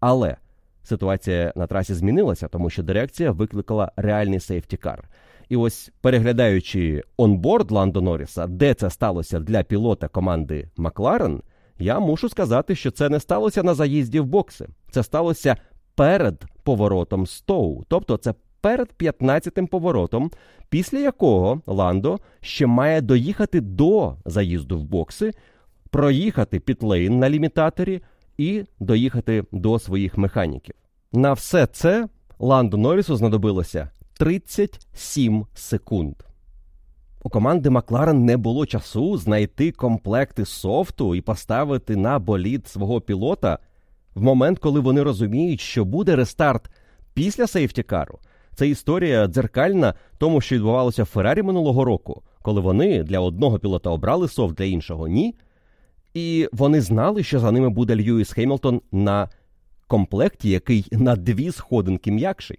Speaker 1: Але ситуація на трасі змінилася, тому що дирекція викликала реальний сейфтікар. І ось переглядаючи онборд Ландо Норріса, де це сталося для пілота команди Макларен, я мушу сказати, що це не сталося на заїзді в бокси. Це сталося перед поворотом Стоу. Тобто це перед 15-тим поворотом, після якого Ландо ще має доїхати до заїзду в бокси, проїхати пітлейн на лімітаторі, і доїхати до своїх механіків. На все це Ландо Норрісу знадобилося 37 секунд. У команди Макларен не було часу знайти комплекти софту і поставити на болід свого пілота в момент, коли вони розуміють, що буде рестарт після сейфтікару. Це історія дзеркальна тому, що відбувалося в Феррарі минулого року, коли вони для одного пілота обрали софт, для іншого ні. І вони знали, що за ними буде Льюіс Хеймлтон на комплекті, який на дві сходинки м'якший.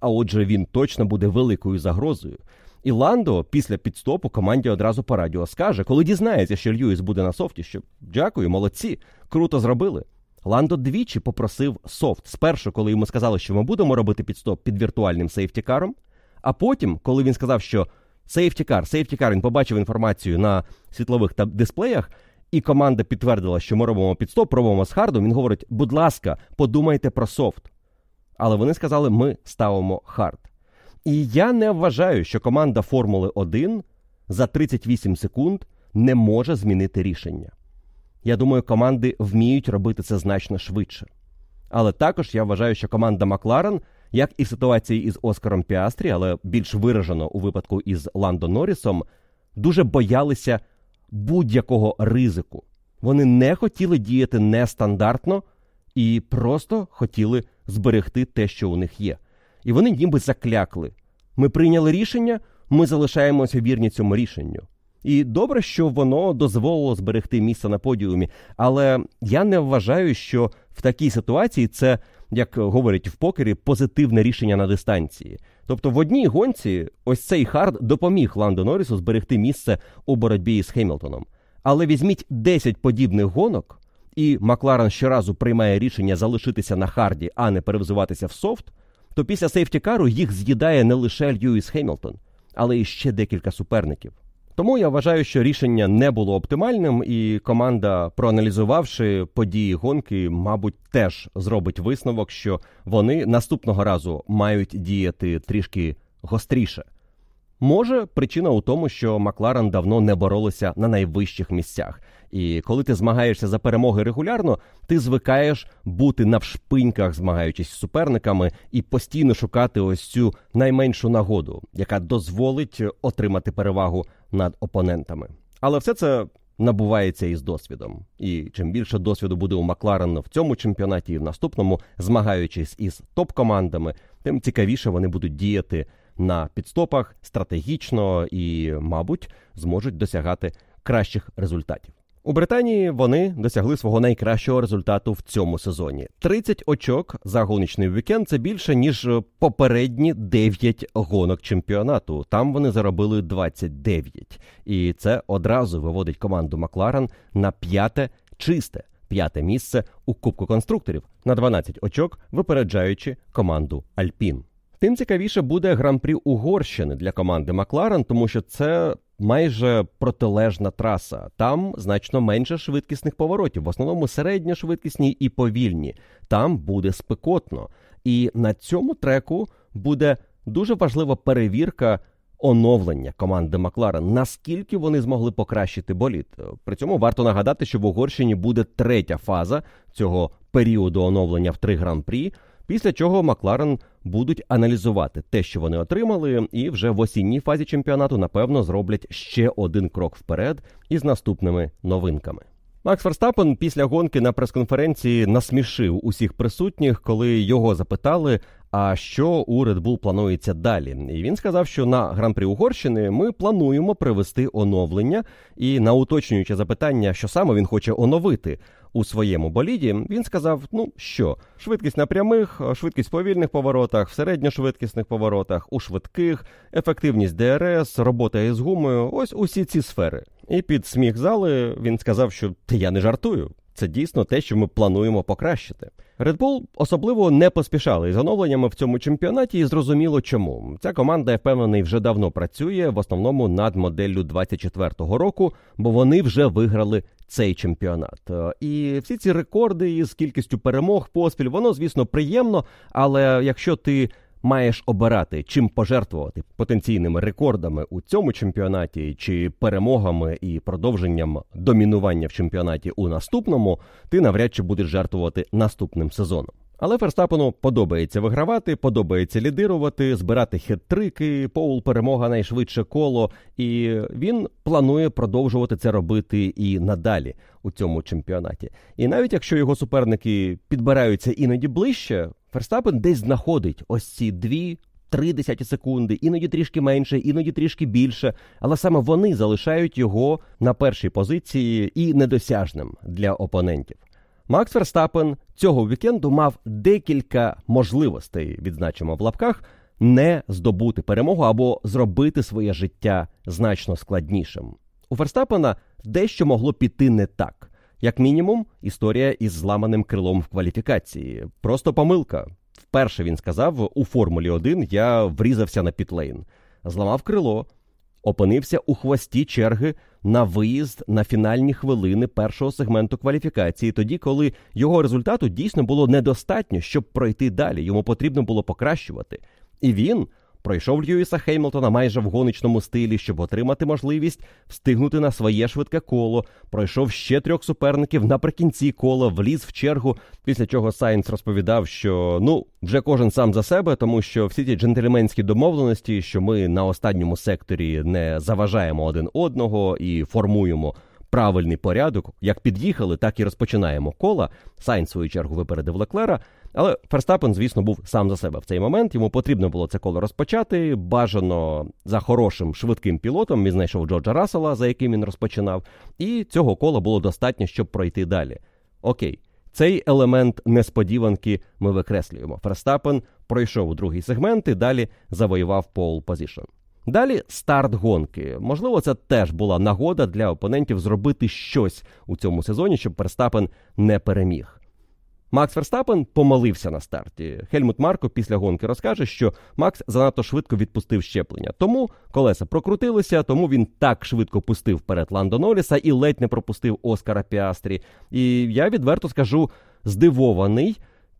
Speaker 1: А отже, він точно буде великою загрозою. І Ландо після підстопу команді одразу по радіо скаже, коли дізнається, що Льюіс буде на софті, що дякую, молодці, круто зробили. Ландо двічі попросив софт. Спершу, коли йому сказали, що ми будемо робити підстоп під віртуальним сейфтікаром, а потім, коли він сказав, що сейфтікар, сейфтікар, він побачив інформацію на світлових дисплеях, і команда підтвердила, що ми робимо підстоп, робимо з хардом. Він говорить: будь ласка, подумайте про софт. Але вони сказали, ми ставимо хард. І я не вважаю, що команда Формули 1 за 38 секунд не може змінити рішення. Я думаю, команди вміють робити це значно швидше. Але також я вважаю, що команда Макларен, як і в ситуації із Оскаром Піастрі, але більш виражено у випадку із Ландо Норрісом, дуже боялися будь-якого ризику. Вони не хотіли діяти нестандартно і просто хотіли зберегти те, що у них є. І вони ніби заклякли. Ми прийняли рішення, ми залишаємося вірні цьому рішенню. І добре, що воно дозволило зберегти місце на подіумі, але я не вважаю, що в такій ситуації це, як говорять в покері, позитивне рішення на дистанції. Тобто в одній гонці ось цей хард допоміг Ландо Норрісу зберегти місце у боротьбі з Хемілтоном. Але візьміть 10 подібних гонок, і Макларен щоразу приймає рішення залишитися на харді, а не перевзуватися в софт, то після сейфтікару їх з'їдає не лише Льюіс Хемілтон, але і ще декілька суперників. Тому я вважаю, що рішення не було оптимальним, і команда, проаналізувавши події гонки, мабуть, теж зробить висновок, що вони наступного разу мають діяти трішки гостріше. Може, причина у тому, що Макларен давно не боролися на найвищих місцях. І коли ти змагаєшся за перемоги регулярно, ти звикаєш бути навшпиньках, змагаючись з суперниками, і постійно шукати ось цю найменшу нагоду, яка дозволить отримати перевагу над опонентами. Але все це набувається із досвідом. І чим більше досвіду буде у Макларена в цьому чемпіонаті і в наступному, змагаючись із топ-командами, тим цікавіше вони будуть діяти на підстопах стратегічно і, мабуть, зможуть досягати кращих результатів. У Британії вони досягли свого найкращого результату в цьому сезоні. 30 очок за гоночний вікенд це більше ніж попередні 9 гонок чемпіонату. Там вони заробили 29. І це одразу виводить команду Макларен на п'яте чисте. П'яте місце у Кубку конструкторів на 12 очок, випереджаючи команду Альпін. Тим цікавіше буде гран-прі Угорщини для команди Макларен, тому що це майже протилежна траса. Там значно менше швидкісних поворотів, в основному середньошвидкісні і повільні. Там буде спекотно. І на цьому треку буде дуже важлива перевірка. Оновлення команди Макларен, наскільки вони змогли покращити боліт. При цьому варто нагадати, що в Угорщині буде третя фаза цього періоду оновлення в три гран-прі. Після чого Макларен будуть аналізувати те, що вони отримали, і вже в осінній фазі чемпіонату, напевно, зроблять ще один крок вперед із наступними новинками. Макс Ферстапен після гонки на прес-конференції насмішив усіх присутніх, коли його запитали, а що у Red Bull планується далі. І він сказав, що на гран-прі Угорщини ми плануємо привести оновлення, і на уточнююче запитання, що саме він хоче оновити у своєму боліді, він сказав: ну що, швидкість на прямих, швидкість в повільних поворотах, в середньошвидкісних поворотах, у швидких, ефективність ДРС, робота із гумою ось усі ці сфери. І під сміх зали він сказав, що я не жартую. Це дійсно те, що ми плануємо покращити. Red Bull особливо не поспішали із оновленнями в цьому чемпіонаті, і зрозуміло чому. Ця команда, я впевнений, вже давно працює в основному над моделлю 24-го року, бо вони вже виграли цей чемпіонат. І всі ці рекорди із кількістю перемог поспіль, воно, звісно, приємно. Але якщо ти маєш обирати, чим пожертвувати потенційними рекордами у цьому чемпіонаті, чи перемогами і продовженням домінування в чемпіонаті у наступному, ти навряд чи будеш жертвувати наступним сезоном. Але Ферстапену подобається вигравати, подобається лідирувати, збирати хет-трики, Поул перемога найшвидше коло, і він планує продовжувати це робити і надалі у цьому чемпіонаті. І навіть якщо його суперники підбираються іноді ближче, Ферстапен десь знаходить ось ці дві. Три десяті секунди, іноді трішки менше, іноді трішки більше, але саме вони залишають його на першій позиції і недосяжним для опонентів. Макс Ферстапен цього вікенду мав декілька можливостей, відзначимо в лапках, не здобути перемогу або зробити своє життя значно складнішим. У Ферстапена дещо могло піти не так. Як мінімум, історія із зламаним крилом в кваліфікації. Просто помилка. Вперше він сказав у Формулі 1 я врізався на пітлейн, зламав крило, опинився у хвості черги на виїзд на фінальні хвилини першого сегменту кваліфікації, тоді коли його результату дійсно було недостатньо, щоб пройти далі. Йому потрібно було покращувати. І він пройшов Льюіса Хеймлтона майже в гоночному стилі, щоб отримати можливість встигнути на своє швидке коло. Пройшов ще трьох суперників наприкінці кола, вліз в чергу. Після чого Сайнс розповідав, що ну вже кожен сам за себе, тому що всі ті джентльменські домовленості, що ми на останньому секторі не заважаємо один одного і формуємо правильний порядок. Як під'їхали, так і розпочинаємо кола. Сайнс свою чергу випередив Леклера. Але Ферстапен, звісно, був сам за себе в цей момент. Йому потрібно було це коло розпочати. Бажано за хорошим швидким пілотом. Він знайшов Джорджа Рассела, за яким він розпочинав, і цього кола було достатньо, щоб пройти далі. Окей, цей елемент несподіванки ми викреслюємо. Ферстапен пройшов у другий сегмент і далі завоював pole position. Далі старт гонки. Можливо, це теж була нагода для опонентів зробити щось у цьому сезоні, щоб Верстапен не переміг. Макс Верстапен помолився на старті. Хельмут Марко після гонки розкаже, що Макс занадто швидко відпустив щеплення. Тому колеса прокрутилися, тому він так швидко пустив вперед Ландо Норріса і ледь не пропустив Оскара Піастрі. І я відверто скажу здивований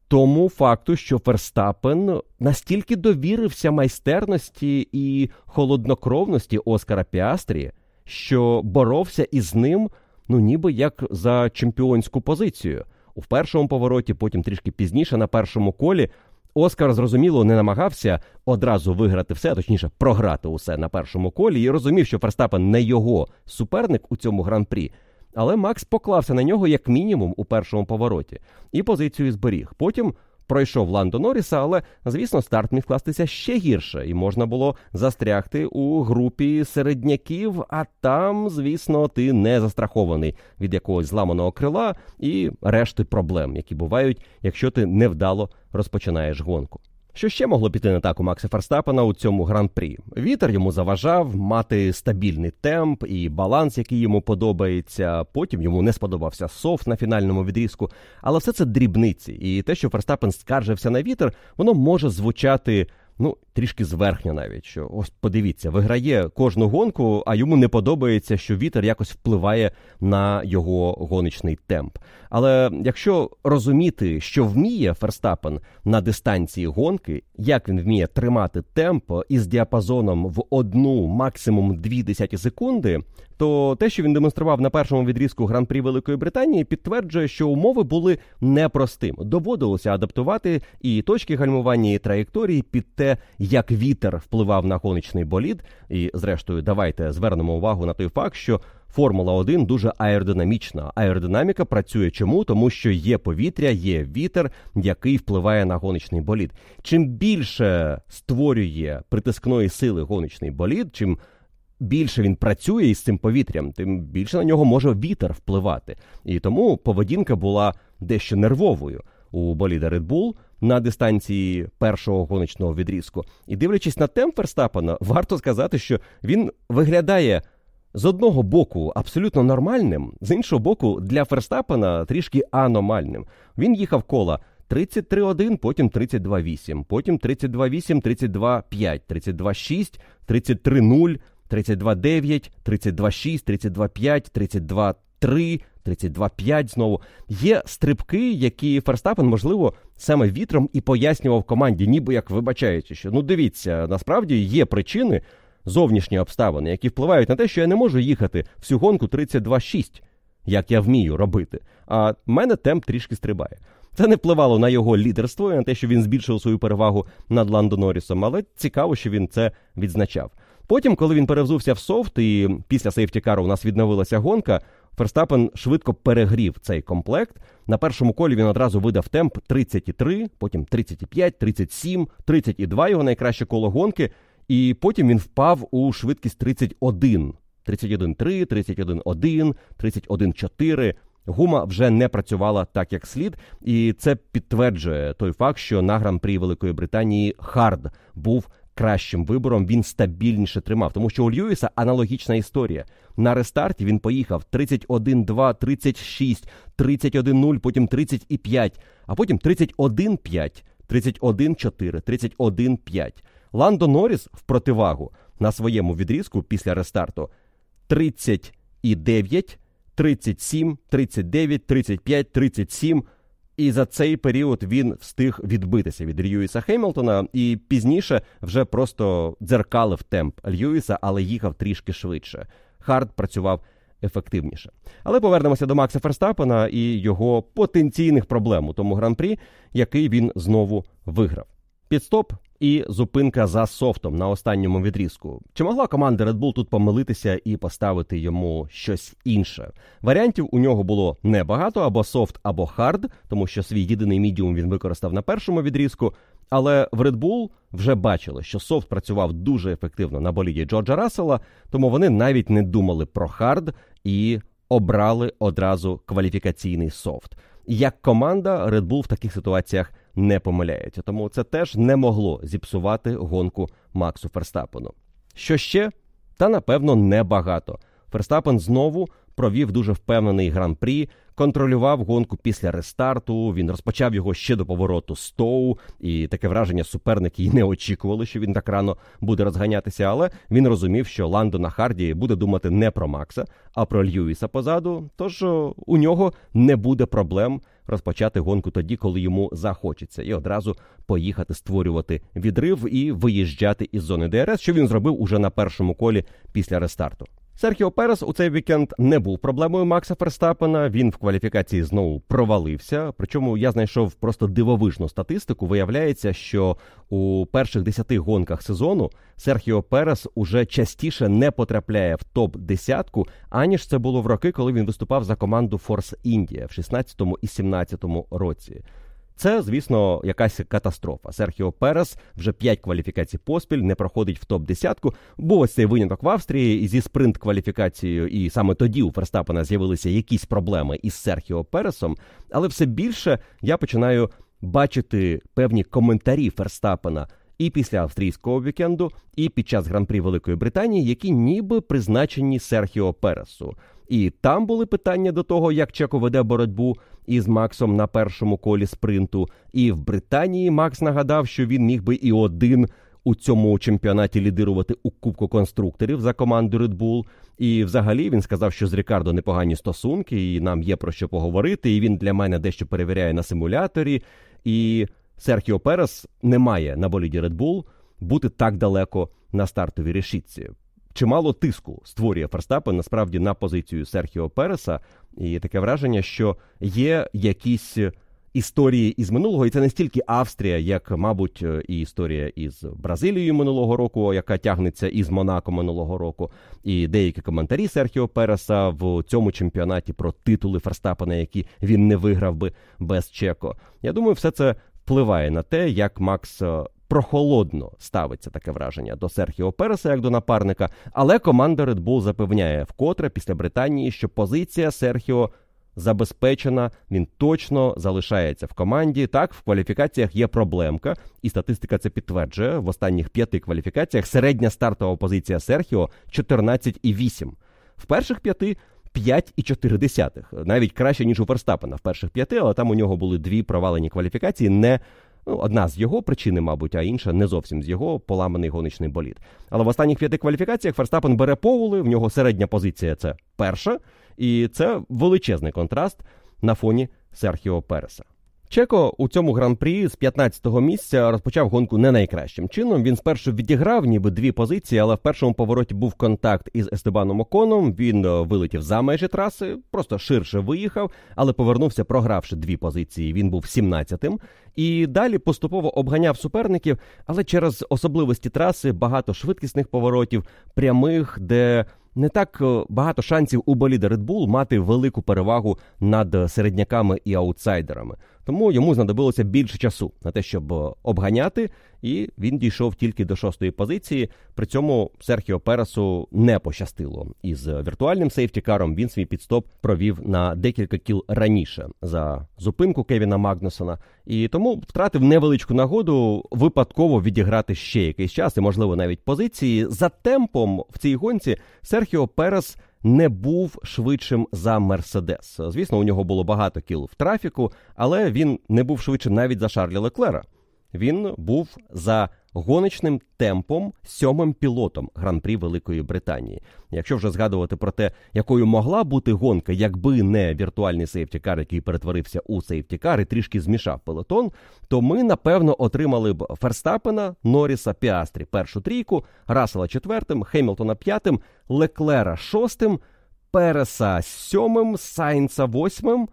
Speaker 1: тому факту, що Ферстапен настільки довірився майстерності і холоднокровності Оскара Піастрі, що боровся із ним, ну ніби як за чемпіонську позицію. У першому повороті, потім трішки пізніше, на першому колі. Оскар зрозуміло не намагався одразу виграти все, точніше програти усе на першому колі, і розумів, що Ферстапен не його суперник у цьому гран-прі. Але Макс поклався на нього як мінімум у першому повороті і позицію зберіг. Потім пройшов Ландо Норріса, але звісно, старт міг кластися ще гірше, і можна було застрягти у групі середняків. А там, звісно, ти не застрахований від якогось зламаного крила і решти проблем, які бувають, якщо ти невдало розпочинаєш гонку. Що ще могло піти не так у Макса Ферстапена у цьому гран-прі? Вітер йому заважав мати стабільний темп і баланс, який йому подобається. Потім йому не сподобався софт на фінальному відрізку. Але все це дрібниці. І те, що Ферстапен скаржився на вітер, воно може звучати ну трішки зверхньо навіть що ось подивіться, виграє кожну гонку, а йому не подобається, що вітер якось впливає на його гоночний темп. Але якщо розуміти, що вміє Ферстапен на дистанції гонки, як він вміє тримати темп із діапазоном в одну, максимум дві десяті секунди, то те, що він демонстрував на першому відрізку гран-прі Великої Британії, підтверджує, що умови були непростим. Доводилося адаптувати і точки гальмування, і траєкторії під те, як вітер впливав на гоночний болід. І, зрештою, давайте звернемо увагу на той факт, що Формула 1 дуже аеродинамічна. Аеродинаміка працює чому? Тому що є повітря, є вітер, який впливає на гоночний болід. Чим більше створює притискної сили гоночний болід, чим більше він працює із цим повітрям, тим більше на нього може вітер впливати. І тому поведінка була дещо нервовою у боліда Red Bull на дистанції першого гоночного відрізку. І дивлячись на темп Ферстапена, варто сказати, що він виглядає. З одного боку абсолютно нормальним, з іншого боку, для Ферстапена трішки аномальним. Він їхав кола 33-1, потім 32-8, потім 32-8, 32-5, 32-6, 33-0, 32-9, 32-6, 32-5, 32-3, 32-5 знову. Є стрибки, які Ферстапен, можливо, саме вітром і пояснював команді, ніби як вибачаючи, що ну дивіться, насправді є причини, зовнішні обставини, які впливають на те, що я не можу їхати всю гонку 32-6, як я вмію робити. А в мене темп трішки стрибає. Це не впливало на його лідерство і на те, що він збільшив свою перевагу над Ландо Норрісом, але цікаво, що він це відзначав. Потім, коли він перевзувся в софт, і після сейфтікару у нас відновилася гонка, Ферстапен швидко перегрів цей комплект. На першому колі він одразу видав темп 33, потім 35, 37, 32 його найкраще коло гонки. І потім він впав у швидкість 31. 31-3, 31-1, 31-4. Гума вже не працювала так, як слід, і це підтверджує той факт, що на гран-прі Великої Британії Хард був кращим вибором. Він стабільніше тримав, тому що у Льюіса аналогічна історія. На рестарті він поїхав 31-2, 36, 31-0, потім 35, а потім 31-5, 31-4, 31-5. Ландо Норріс в противагу на своєму відрізку після рестарту 30 37, 39, 35, 37. І за цей період він встиг відбитися від Льюіса Хеймлтона і пізніше вже просто дзеркалив темп Льюіса, але їхав трішки швидше. Hard працював ефективніше. Але повернемося до Макса Ферстапена і його потенційних проблем у тому гран-прі, який він знову виграв. Пітстоп і зупинка за софтом на останньому відрізку. Чи могла команда Red Bull тут помилитися і поставити йому щось інше? Варіантів у нього було небагато або soft, або hard, тому що свій єдиний мідіум він використав на першому відрізку. Але в Red Bull вже бачили, що soft працював дуже ефективно на боліді Джорджа Рассела, тому вони навіть не думали про hard і обрали одразу кваліфікаційний soft. Як команда Red Bull в таких ситуаціях не помиляється, тому це теж не могло зіпсувати гонку Максу Ферстапену. Що ще? Та напевно небагато. Ферстапен знову провів дуже впевнений гран-прі, контролював гонку після рестарту. Він розпочав його ще до повороту Стоу, і таке враження суперники й не очікували, що він так рано буде розганятися. Але він розумів, що Ландо на Харді буде думати не про Макса, а про Льюіса позаду. Тож у нього не буде проблем розпочати гонку тоді, коли йому захочеться, і одразу поїхати створювати відрив і виїжджати із зони ДРС, що він зробив уже на першому колі після рестарту. Серхіо Перес у цей вікенд не був проблемою Макса Ферстапена. Він в кваліфікації знову провалився. Причому я знайшов просто дивовижну статистику. Виявляється, що у перших десяти гонках сезону Серхіо Перес уже частіше не потрапляє в топ десятку, аніж це було в роки, коли він виступав за команду Форс Індія в 16 і 17 році. Це, звісно, якась катастрофа. Серхіо Перес вже п'ять кваліфікацій поспіль не проходить в топ десятку. Був ось цей виняток в Австрії і зі спринт кваліфікацією, і саме тоді у Ферстапена з'явилися якісь проблеми із Серхіо Пересом. Але все більше я починаю бачити певні коментарі Ферстапена. І після австрійського вікенду, і під час гран-прі Великої Британії, які ніби призначені Серхіо Пересу. І там були питання до того, як Чеко веде боротьбу із Максом на першому колі спринту. І в Британії Макс нагадав, що він міг би і один у цьому чемпіонаті лідирувати у Кубку конструкторів за команду Red Bull. І взагалі він сказав, що з Рікардо непогані стосунки, і нам є про що поговорити. І він для мене дещо перевіряє на симуляторі. І Серхіо Перес не має на боліді Red Bull бути так далеко на стартовій решітці чимало тиску створює Ферстапен насправді на позицію Серхіо Переса, і таке враження, що є якісь. Історії із минулого, і це не стільки Австрія, як, мабуть, і історія із Бразилією минулого року, яка тягнеться із Монако минулого року, і деякі коментарі Серхіо Переса в цьому чемпіонаті про титули Ферстапена, які він не виграв би без Чеко. Я думаю, все це впливає на те, як Макс прохолодно ставиться таке враження до Серхіо Переса як до напарника, але команда Red Bull запевняє вкотре після Британії, що позиція Серхіо забезпечена, він точно залишається в команді. Так, в кваліфікаціях є проблемка, і статистика це підтверджує. В останніх п'яти кваліфікаціях середня стартова позиція Серхіо 14,8. В перших п'яти. 5,4. навіть краще ніж у Ферстапена в перших п'яти, але там у нього були дві провалені кваліфікації, не Ну, одна з його причини, мабуть, а інша не зовсім з його поламаний гоночний болід. Але в останніх п'яти кваліфікаціях Ферстапен бере повули, в нього середня позиція це перша, і це величезний контраст на фоні Серхіо Переса. Чеко у цьому гран-прі з 15-го місця розпочав гонку не найкращим чином. Він спершу відіграв ніби дві позиції, але в першому повороті був контакт із Естебаном Оконом. Він е, вилетів за межі траси, просто ширше виїхав, але повернувся, програвши дві позиції. Він був 17-тим. І далі поступово обганяв суперників, але через особливості траси багато швидкісних поворотів, прямих, де не так е, багато шансів у боліда Red Bull мати велику перевагу над середняками і аутсайдерами. Тому йому знадобилося більше часу на те, щоб е, обганяти, і він дійшов тільки до шостої позиції. При цьому Серхіо Пересу не пощастило. Із віртуальним сейфтікаром він свій підстоп провів на декілька кіл раніше за зупинку Кевіна Магнусона, і тому втратив невеличку нагоду випадково відіграти ще якийсь час, і можливо навіть позиції. За темпом в цій гонці Серхіо Перес не був швидшим за Мерседес. Звісно, у нього було багато кіл в трафіку, але він не був швидшим навіть за Шарлі Леклера. Він був за гоночним темпом сьомим пілотом гран-прі Великої Британії. Якщо вже згадувати про те, якою могла бути гонка, якби не віртуальний сейфтікар, який перетворився у сейфтікар і трішки змішав пелотон, то ми напевно отримали б Ферстапена, Норріса, Піастрі першу трійку, Рассела четвертим, Хемілтона п'ятим, Леклера шостим, Переса сьомим, Сайнца восьмим.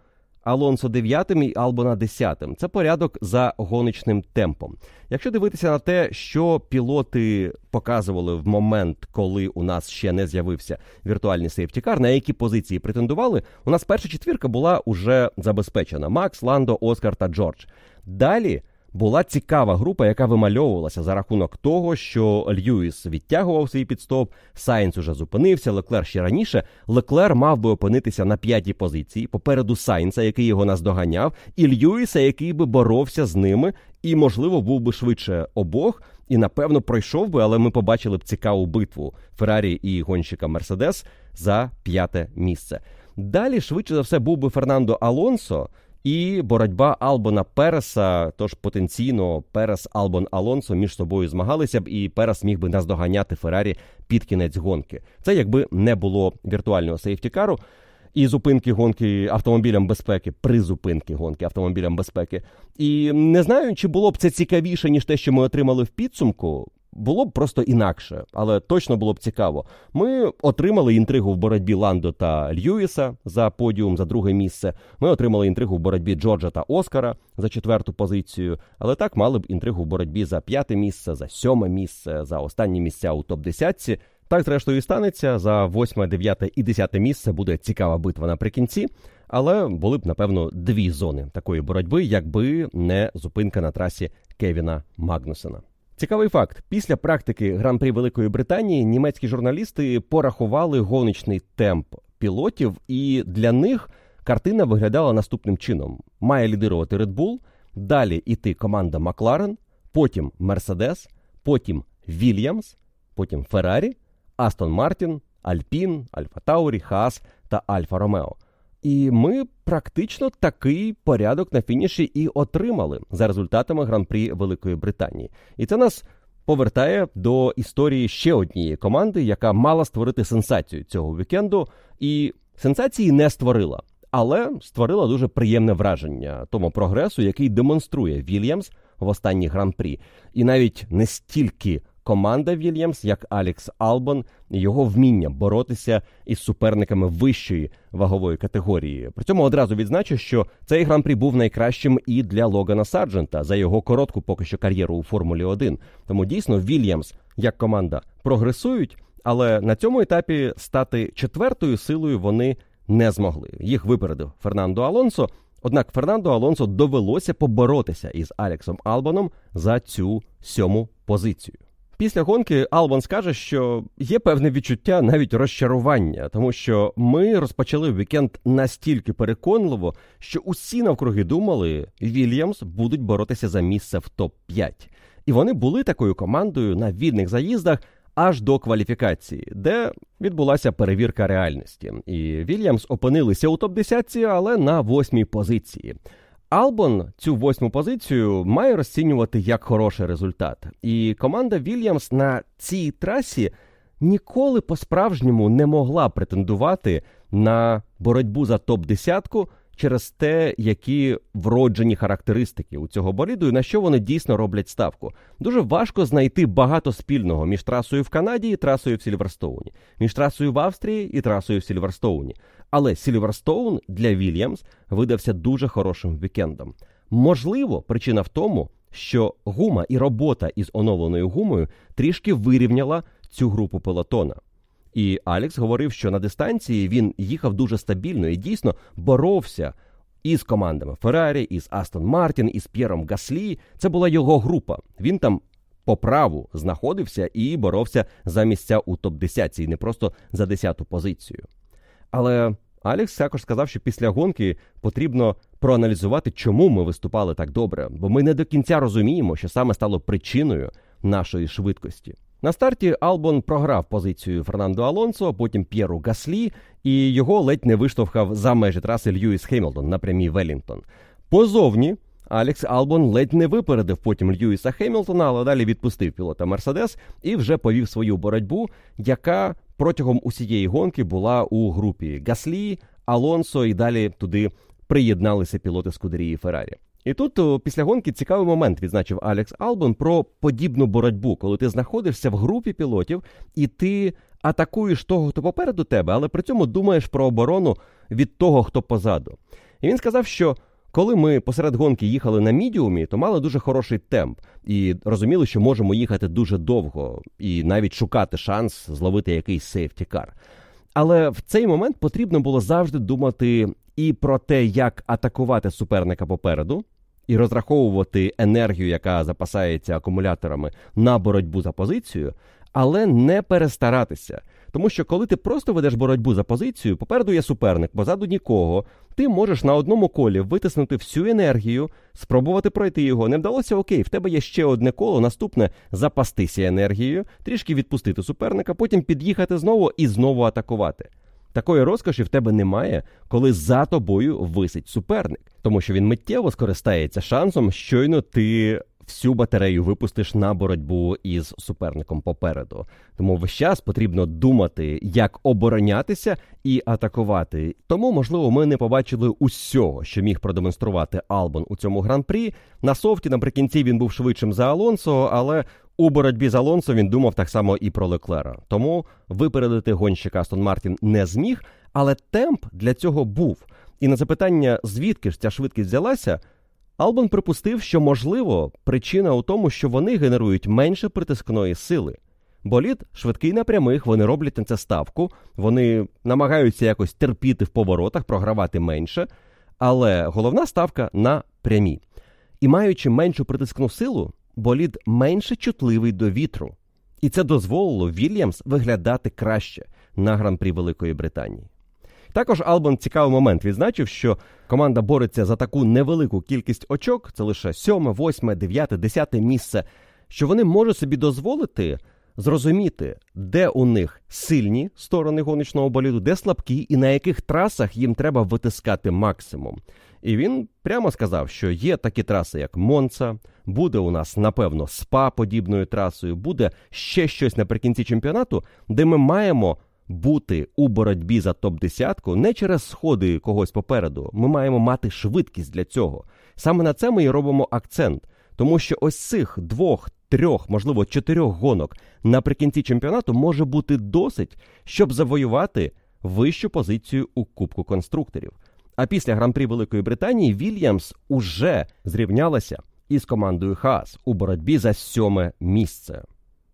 Speaker 1: Алонсо дев'ятим і Албона 10. Це порядок за гоночним темпом. Якщо дивитися на те, що пілоти показували в момент, коли у нас ще не з'явився віртуальний сейфтікар, на які позиції претендували, у нас перша четвірка була уже забезпечена: Макс, Ландо, Оскар та Джордж. Далі була цікава група, яка вимальовувалася за рахунок того, що Льюіс відтягував свій пітстоп, Сайнс уже зупинився, Леклер ще раніше. Леклер мав би опинитися на п'ятій позиції попереду Сайнса, який його наздоганяв, і Льюіса, який би боровся з ними, і, можливо, був би швидше обох. І напевно пройшов би, але ми побачили б цікаву битву Феррарі і гонщика Мерседес за п'яте місце. Далі, швидше за все, був би Фернандо Алонсо, і боротьба Албона Переса, тож потенційно Перес Албон Алонсо між собою змагалися б, і Перес міг би наздоганяти Феррарі під кінець гонки. Це якби не було віртуального сейфтікару і зупинки гонки автомобілям безпеки, при зупинки гонки автомобілям безпеки. І не знаю, чи було б це цікавіше, ніж те, що ми отримали в підсумку. Було б просто інакше, але точно було б цікаво. Ми отримали інтригу в боротьбі Ландо та Льюіса за подіум за друге місце. Ми отримали інтригу в боротьбі Джорджа та Оскара за четверту позицію. Але так мали б інтригу в боротьбі за п'яте місце, за сьоме місце, за останні місця у топ 10 Так, зрештою, і станеться за восьме, дев'яте і десяте місце буде цікава битва наприкінці. Але були б напевно дві зони такої боротьби, якби не зупинка на трасі Кевіна Магнусена. Цікавий факт: після практики гран-при Великої Британії німецькі журналісти порахували гоночний темп пілотів, і для них картина виглядала наступним чином: має лідирувати Red Bull, далі іти команда Макларен, потім Мерседес, потім Вільямс, потім Феррарі, Астон Мартін, Альпін, Альфа Таурі, Хаас та Альфа Ромео. І ми практично такий порядок на фініші і отримали за результатами гран-прі Великої Британії. І це нас повертає до історії ще однієї команди, яка мала створити сенсацію цього вікенду, і сенсації не створила, але створила дуже приємне враження тому прогресу, який демонструє Вільямс в останній гран-прі. І навіть не стільки команда Вільямс, як Алікс Албон, його вміння боротися із суперниками вищої вагової категорії. При цьому одразу відзначу, що цей гран-прі був найкращим і для Логана Сарджента за його коротку поки що кар'єру у Формулі 1. Тому дійсно Вільямс як команда прогресують, але на цьому етапі стати четвертою силою вони не змогли. Їх випередив Фернандо Алонсо. Однак Фернандо Алонсо довелося поборотися із Алексом Албаном за цю сьому позицію. Після гонки Албан скаже, що є певне відчуття навіть розчарування, тому що ми розпочали вікенд настільки переконливо, що усі навкруги думали, Вільямс будуть боротися за місце в топ 5 і вони були такою командою на вільних заїздах аж до кваліфікації, де відбулася перевірка реальності. І Вільямс опинилися у топ 10 але на восьмій позиції. Албон цю восьму позицію має розцінювати як хороший результат. І команда Вільямс на цій трасі ніколи по-справжньому не могла претендувати на боротьбу за топ-десятку через те, які вроджені характеристики у цього боліду і на що вони дійсно роблять ставку. Дуже важко знайти багато спільного між трасою в Канаді і трасою в Сільверстоуні, між трасою в Австрії і трасою в Сільверстоуні. Але Сільверстоун для Вільямс видався дуже хорошим вікендом. Можливо, причина в тому, що гума і робота із оновленою гумою трішки вирівняла цю групу пелотона. І Алекс говорив, що на дистанції він їхав дуже стабільно і дійсно боровся із командами Феррарі, із Астон Мартін, із П'єром Гаслі. Це була його група. Він там по праву знаходився і боровся за місця у топ 10 і не просто за 10-ту позицію. Але Алекс також сказав, що після гонки потрібно проаналізувати, чому ми виступали так добре, бо ми не до кінця розуміємо, що саме стало причиною нашої швидкості. На старті Албон програв позицію Фернандо Алонсо, потім П'єру Гаслі, і його ледь не виштовхав за межі траси Льюіс Хемілтон на прямій Велінгтон. Позовні Алекс Албон ледь не випередив потім Льюіса Хемілтона, але далі відпустив пілота Мерседес і вже повів свою боротьбу, яка протягом усієї гонки була у групі Гаслі, Алонсо і далі туди приєдналися пілоти Скудерії Феррарі. І тут після гонки цікавий момент відзначив Алекс Албон про подібну боротьбу, коли ти знаходишся в групі пілотів і ти атакуєш того, хто попереду тебе, але при цьому думаєш про оборону від того, хто позаду. І він сказав, що коли ми посеред гонки їхали на мідіумі, то мали дуже хороший темп і розуміли, що можемо їхати дуже довго і навіть шукати шанс зловити якийсь сейфтікар. Але в цей момент потрібно було завжди думати і про те, як атакувати суперника попереду, і розраховувати енергію, яка запасається акумуляторами на боротьбу за позицію, але не перестаратися. Тому що коли ти просто ведеш боротьбу за позицію, попереду є суперник, позаду нікого, ти можеш на одному колі витиснути всю енергію, спробувати пройти його. Не вдалося окей, в тебе є ще одне коло, наступне запастися енергією, трішки відпустити суперника, потім під'їхати знову і знову атакувати. Такої розкоші в тебе немає, коли за тобою висить суперник, тому що він миттєво скористається шансом, щойно ти всю батарею випустиш на боротьбу із суперником попереду. Тому весь час потрібно думати, як оборонятися і атакувати. Тому, можливо, ми не побачили усього, що міг продемонструвати Албон у цьому гран-прі. На софті наприкінці він був швидшим за Алонсо, але у боротьбі з Алонсо він думав так само і про Леклера. Тому випередити гонщика Астон Мартін не зміг, але темп для цього був. І на запитання, звідки ж ця швидкість взялася. Албон припустив, що можливо причина у тому, що вони генерують менше притискної сили. Болід швидкий на прямих, вони роблять на це ставку, вони намагаються якось терпіти в поворотах, програвати менше, але головна ставка на прямі. І маючи меншу притискну силу, болід менше чутливий до вітру. І це дозволило Вільямс виглядати краще на гран-прі Великої Британії. Також Албан цікавий момент відзначив, що команда бореться за таку невелику кількість очок, це лише сьоме, восьме, дев'яте, десяте місце, що вони можуть собі дозволити зрозуміти, де у них сильні сторони гоночного боліду, де слабкі, і на яких трасах їм треба витискати максимум. І він прямо сказав, що є такі траси, як Монца, буде у нас, напевно, спа подібною трасою, буде ще щось наприкінці чемпіонату, де ми маємо бути у боротьбі за топ-10 не через сходи когось попереду. Ми маємо мати швидкість для цього. Саме на це ми і робимо акцент, тому що ось цих двох, трьох, можливо, чотирьох гонок наприкінці чемпіонату може бути досить, щоб завоювати вищу позицію у Кубку конструкторів. А після гран-прі Великої Британії Вільямс уже зрівнялася із командою Хаас у боротьбі за сьоме місце.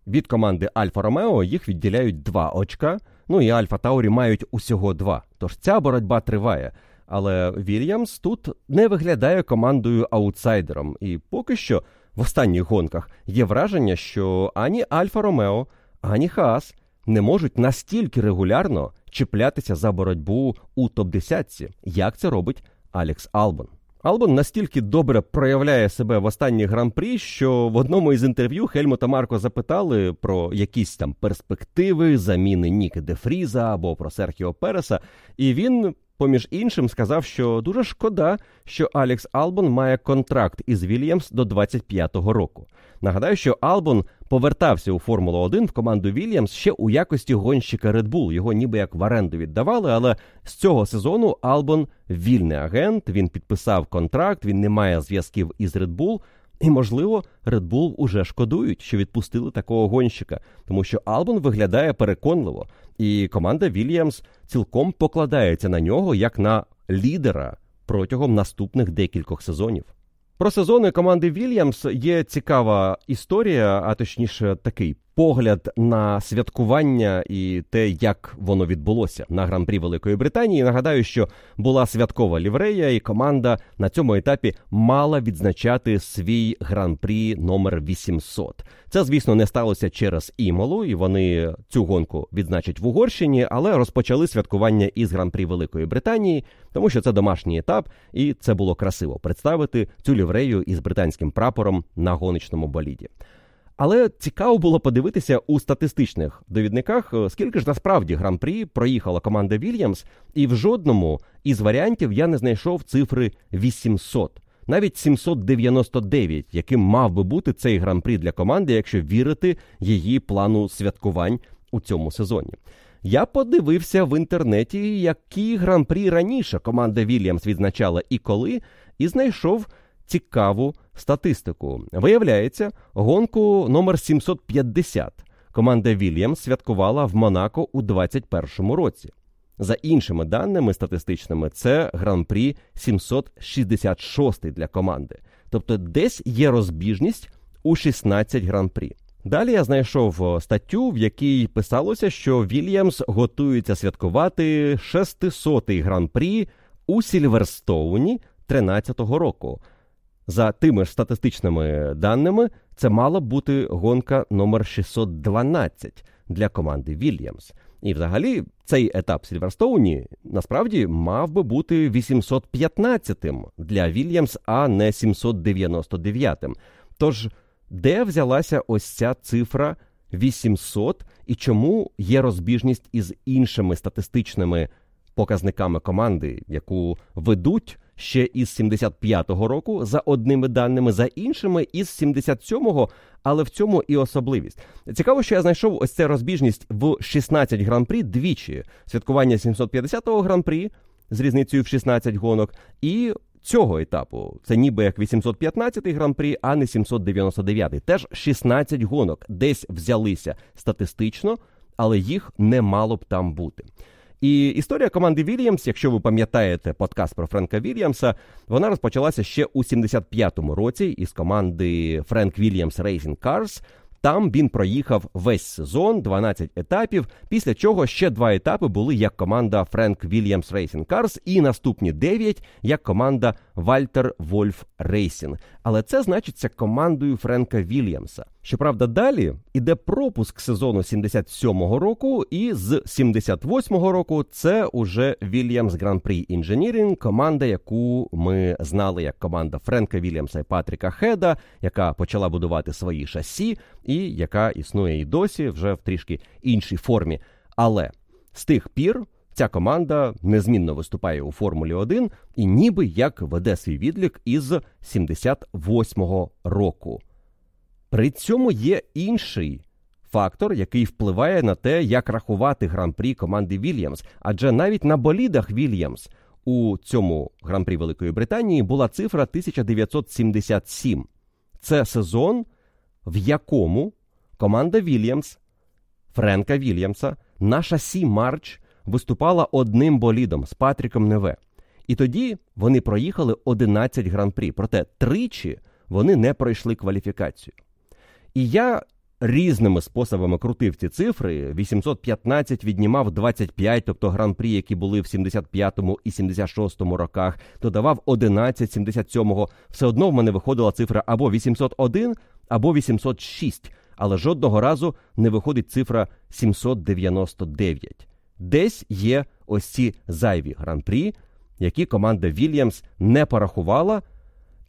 Speaker 1: Від команди Альфа Ромео їх відділяють два очка. Ну і Альфа Таурі мають усього два. Тож ця боротьба триває. Але Вільямс тут не виглядає командою аутсайдером. І поки що в останніх гонках є враження, що ані Альфа Ромео, ані Хаас не можуть настільки регулярно чіплятися за боротьбу у топ-10, як це робить Алекс Албон. Албон настільки добре проявляє себе в останній гран-прі, що в одному із інтерв'ю Хельмута Марко запитали про якісь там перспективи, заміни Ніки Дефріза або про Серхіо Переса, і він поміж іншим, сказав, що дуже шкода, що Алекс Албон має контракт із Вільямс до 25-го року. Нагадаю, що Албон повертався у Формулу 1 в команду Вільямс ще у якості гонщика Red Bull. Його ніби як в оренду віддавали, але з цього сезону Албон вільний агент. Він підписав контракт, він не має зв'язків із Red Bull. І, можливо, Red Bull уже шкодують, що відпустили такого гонщика, тому що Албон виглядає переконливо, і команда Вільямс цілком покладається на нього як на лідера протягом наступних декількох сезонів. Про сезони команди Вільямс є цікава історія, а точніше, такий погляд на святкування і те, як воно відбулося на гран-прі Великої Британії. Нагадаю, що була святкова ліврея, і команда на цьому етапі мала відзначати свій гран-прі номер 800. Це, звісно, не сталося через імолу, і вони цю гонку відзначать в Угорщині, але розпочали святкування із гран-прі Великої Британії, тому що це домашній етап, і це було красиво представити цю ліврею із британським прапором на гоночному боліді. Але цікаво було подивитися у статистичних довідниках, е, скільки ж насправді гран-прі проїхала команда Вільямс, і в жодному із варіантів я не знайшов цифри 800. навіть 799, яким мав би бути цей гран-прі для команди, якщо вірити її плану святкувань у цьому сезоні. Я подивився в інтернеті, які гран-прі раніше команда Вільямс відзначала і коли, і знайшов цікаву статистику. Виявляється, гонку номер 750 команда Вільямс святкувала в Монако у 2021 році. За іншими даними статистичними, це гран-прі 766 для команди. Тобто десь є розбіжність у 16 гран-прі. Далі я знайшов статтю, в якій писалося, що Вільямс готується святкувати 600-й гран-прі у Сільверстоуні 13-го року. За тими ж статистичними даними, це мала бути гонка номер 612 для команди Вільямс. І, взагалі, цей етап Сільверстоуні насправді мав би бути 815-тим для Вільямс, а не 799-тим. Тож, де взялася ось ця цифра 800 і чому є розбіжність із іншими статистичними показниками команди, яку ведуть ще із 75-го року за одними даними, за іншими із 77-го, але в цьому і особливість. Цікаво, що я знайшов ось цю розбіжність в 16 гран-прі двічі святкування 750-го гран-прі з різницею в 16 гонок і. Цього етапу це ніби як 815-й гран-прі, а не 799-й. Теж 16 гонок десь взялися статистично, але їх не мало б там бути. І історія команди Вільямс, якщо ви пам'ятаєте подкаст про Френка Вільямса, вона розпочалася ще у 75-му році із команди Френк Вільямс Racing Cars. Там він проїхав весь сезон, 12 етапів. Після чого ще два етапи були як команда Френк Вільямс Racing Cars і наступні 9 як команда Вальтер Вольф Racing. Але це значиться командою Френка Вільямса. Щоправда, далі іде пропуск сезону 77-го року, і з 78-го року це уже Grand Prix Engineering, команда, яку ми знали як команда Френка Вільямса і Патріка Хеда, яка почала будувати свої шасі, і яка існує і досі вже в трішки іншій формі. Але з тих пір. Ця команда незмінно виступає у Формулі 1 і ніби як веде свій відлік із 78-го року. При цьому є інший фактор, який впливає на те, як рахувати гран-прі команди Вільямс. Адже навіть на болідах Вільямс у цьому гран-прі Великої Британії була цифра 1977. Це сезон, в якому команда Вільямс, Френка Вільямса, на шасі Марч виступала одним болідом з Патріком Неве. І тоді вони проїхали 11 гран-прі. Проте тричі вони не пройшли кваліфікацію. І я різними способами крутив ці цифри. 815 віднімав 25, тобто гран-прі, які були в 75-му і 76-му роках, додавав 11 77-го. Все одно в мене виходила цифра або 801, або 806, але жодного разу не виходить цифра 799. Десь є ось ці зайві гран-прі, які команда Вільямс не порахувала,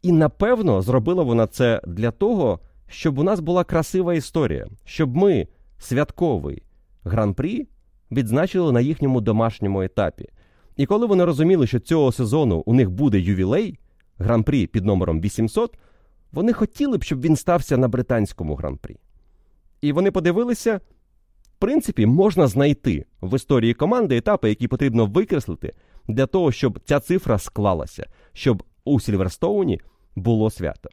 Speaker 1: і напевно зробила вона це для того щоб у нас була красива історія, щоб ми святковий гран-прі відзначили на їхньому домашньому етапі. І коли вони розуміли, що цього сезону у них буде ювілей, гран-прі під номером 800, вони хотіли б, щоб він стався на британському гран-прі. І вони подивилися, в принципі, можна знайти в історії команди етапи, які потрібно викреслити для того, щоб ця цифра склалася, щоб у Сільверстоуні було свято.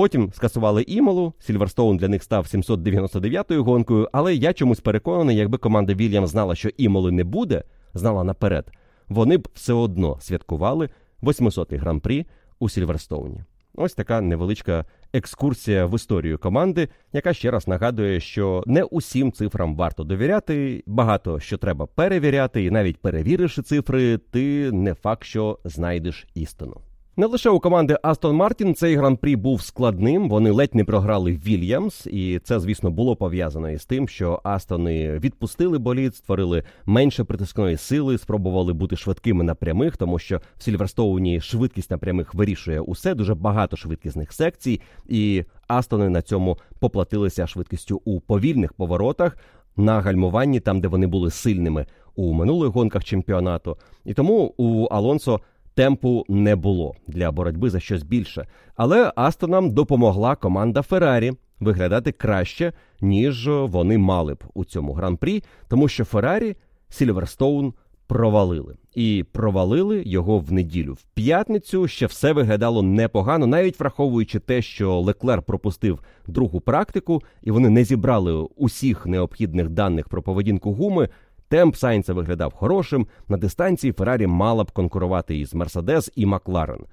Speaker 1: Потім скасували Імолу. Сільверстоун для них став 799-ю гонкою, але я чомусь переконаний, якби команда Вільямс знала, що Імоли не буде, знала наперед, вони б все одно святкували 800-й гран-прі у Сільверстоуні. Ось така невеличка екскурсія в історію команди, яка ще раз нагадує, що не усім цифрам варто довіряти, багато що треба перевіряти, і навіть перевіривши цифри, ти не факт, що знайдеш істину. Не лише у команди Астон Мартін цей гран-прі був складним. Вони ледь не програли Вільямс, і це, звісно, було пов'язано із тим, що Астони відпустили болід, створили менше притискної сили, спробували бути швидкими на прямих, тому що в Сільверстоуні швидкість на прямих вирішує усе. Дуже багато швидкісних секцій, і Астони на цьому поплатилися швидкістю у повільних поворотах. На гальмуванні, там де вони були сильними у минулих гонках чемпіонату, і тому у Алонсо темпу не було для боротьби за щось більше. Але Астонам допомогла команда Феррарі виглядати краще, ніж вони мали б у цьому гран-прі, тому що Феррарі Сільверстоун провалили. І провалили його в неділю. В п'ятницю ще все виглядало непогано, навіть враховуючи те, що Леклер пропустив другу практику, і вони не зібрали усіх необхідних даних про поведінку гуми. Темп Сайнца виглядав хорошим. На дистанції Феррарі мала б конкурувати із Мерседес і Макларен.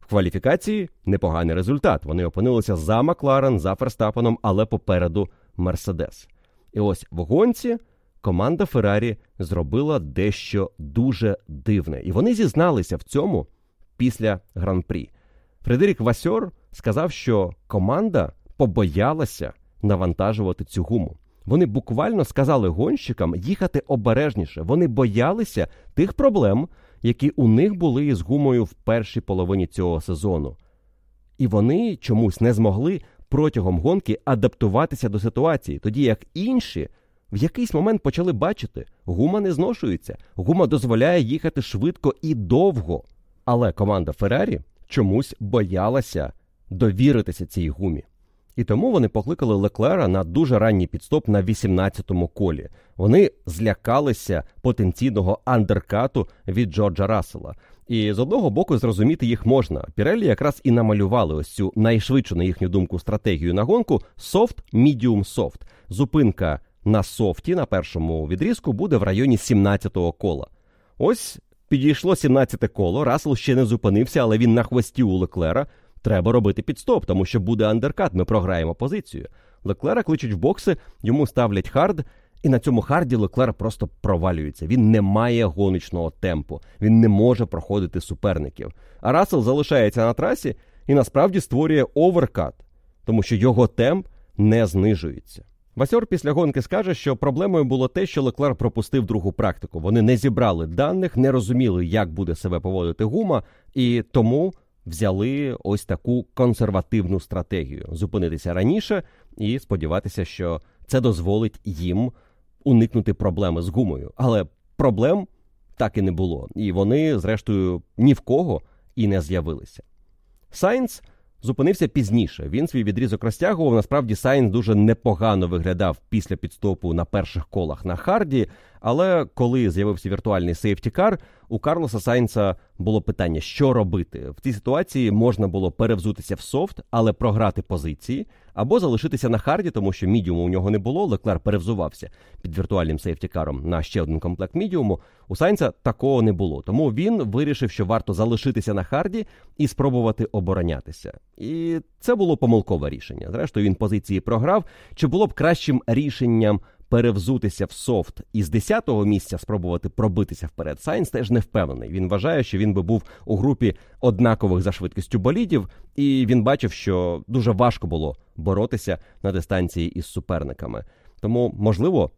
Speaker 1: В кваліфікації непоганий результат. Вони опинилися за Макларен, за Ферстапеном, але попереду Мерседес. І ось в гонці команда Феррарі зробила дещо дуже дивне, і вони зізналися в цьому після гран-прі. Фредерік Васьор сказав, що команда побоялася навантажувати цю гуму. Вони буквально сказали гонщикам їхати обережніше. Вони боялися тих проблем, які у них були із гумою в першій половині цього сезону. І вони чомусь не змогли протягом гонки адаптуватися до ситуації, тоді як інші в якийсь момент почали бачити, гума не зношується, гума дозволяє їхати швидко і довго. Але команда Феррарі чомусь боялася довіритися цій гумі. І тому вони покликали Леклера на дуже ранній підстоп на 18-му колі. Вони злякалися потенційного андеркату від Джорджа Рассела. І з одного боку зрозуміти їх можна. Пірелі якраз і намалювали ось цю найшвидшу, на їхню думку, стратегію на гонку софт, мідіум софт. Зупинка на софті на першому відрізку буде в районі 17-го кола. Ось підійшло 17-те коло. Рассел ще не зупинився, але він на хвості у Леклера. Треба робити пітстоп, тому що буде undercut, ми програємо позицію. Леклера кличуть в бокси, йому ставлять hard, і на цьому харді Леклер просто провалюється. Він не має гоночного темпу, він не може проходити суперників. А Рассел залишається на трасі і насправді створює overcut, тому що його темп не знижується. Васьор після гонки скаже, що проблемою було те, що Леклер пропустив другу практику. Вони не зібрали даних, не розуміли, як буде себе поводити гума, і тому взяли ось таку консервативну стратегію зупинитися раніше і сподіватися, що це дозволить їм уникнути проблеми з гумою. Але проблем так і не було. І вони, зрештою, ні в кого і не з'явилися. Сайнс зупинився пізніше. Він свій відрізок розтягував. Насправді Сайнс дуже непогано виглядав після пітстопу на перших колах на харді. Але коли з'явився віртуальний safety car, у Карлоса Сайнца було питання, що робити. В цій ситуації можна було перевзутися в soft, але програти позиції, або залишитися на харді, тому що мідіуму у нього не було. Леклер перевзувався під віртуальним safety car ом на ще один комплект мідіуму. У Сайнца такого не було. Тому він вирішив, що варто залишитися на харді і спробувати оборонятися. І це було помилкове рішення. Зрештою, він позиції програв. Чи було б кращим рішенням? Перевзутися в soft і з 10-го місця спробувати пробитися вперед. Сайнс теж не впевнений. Він вважає, що він би був у групі однакових за швидкістю болідів, і він бачив, що дуже важко було боротися на дистанції із суперниками. Тому, можливо,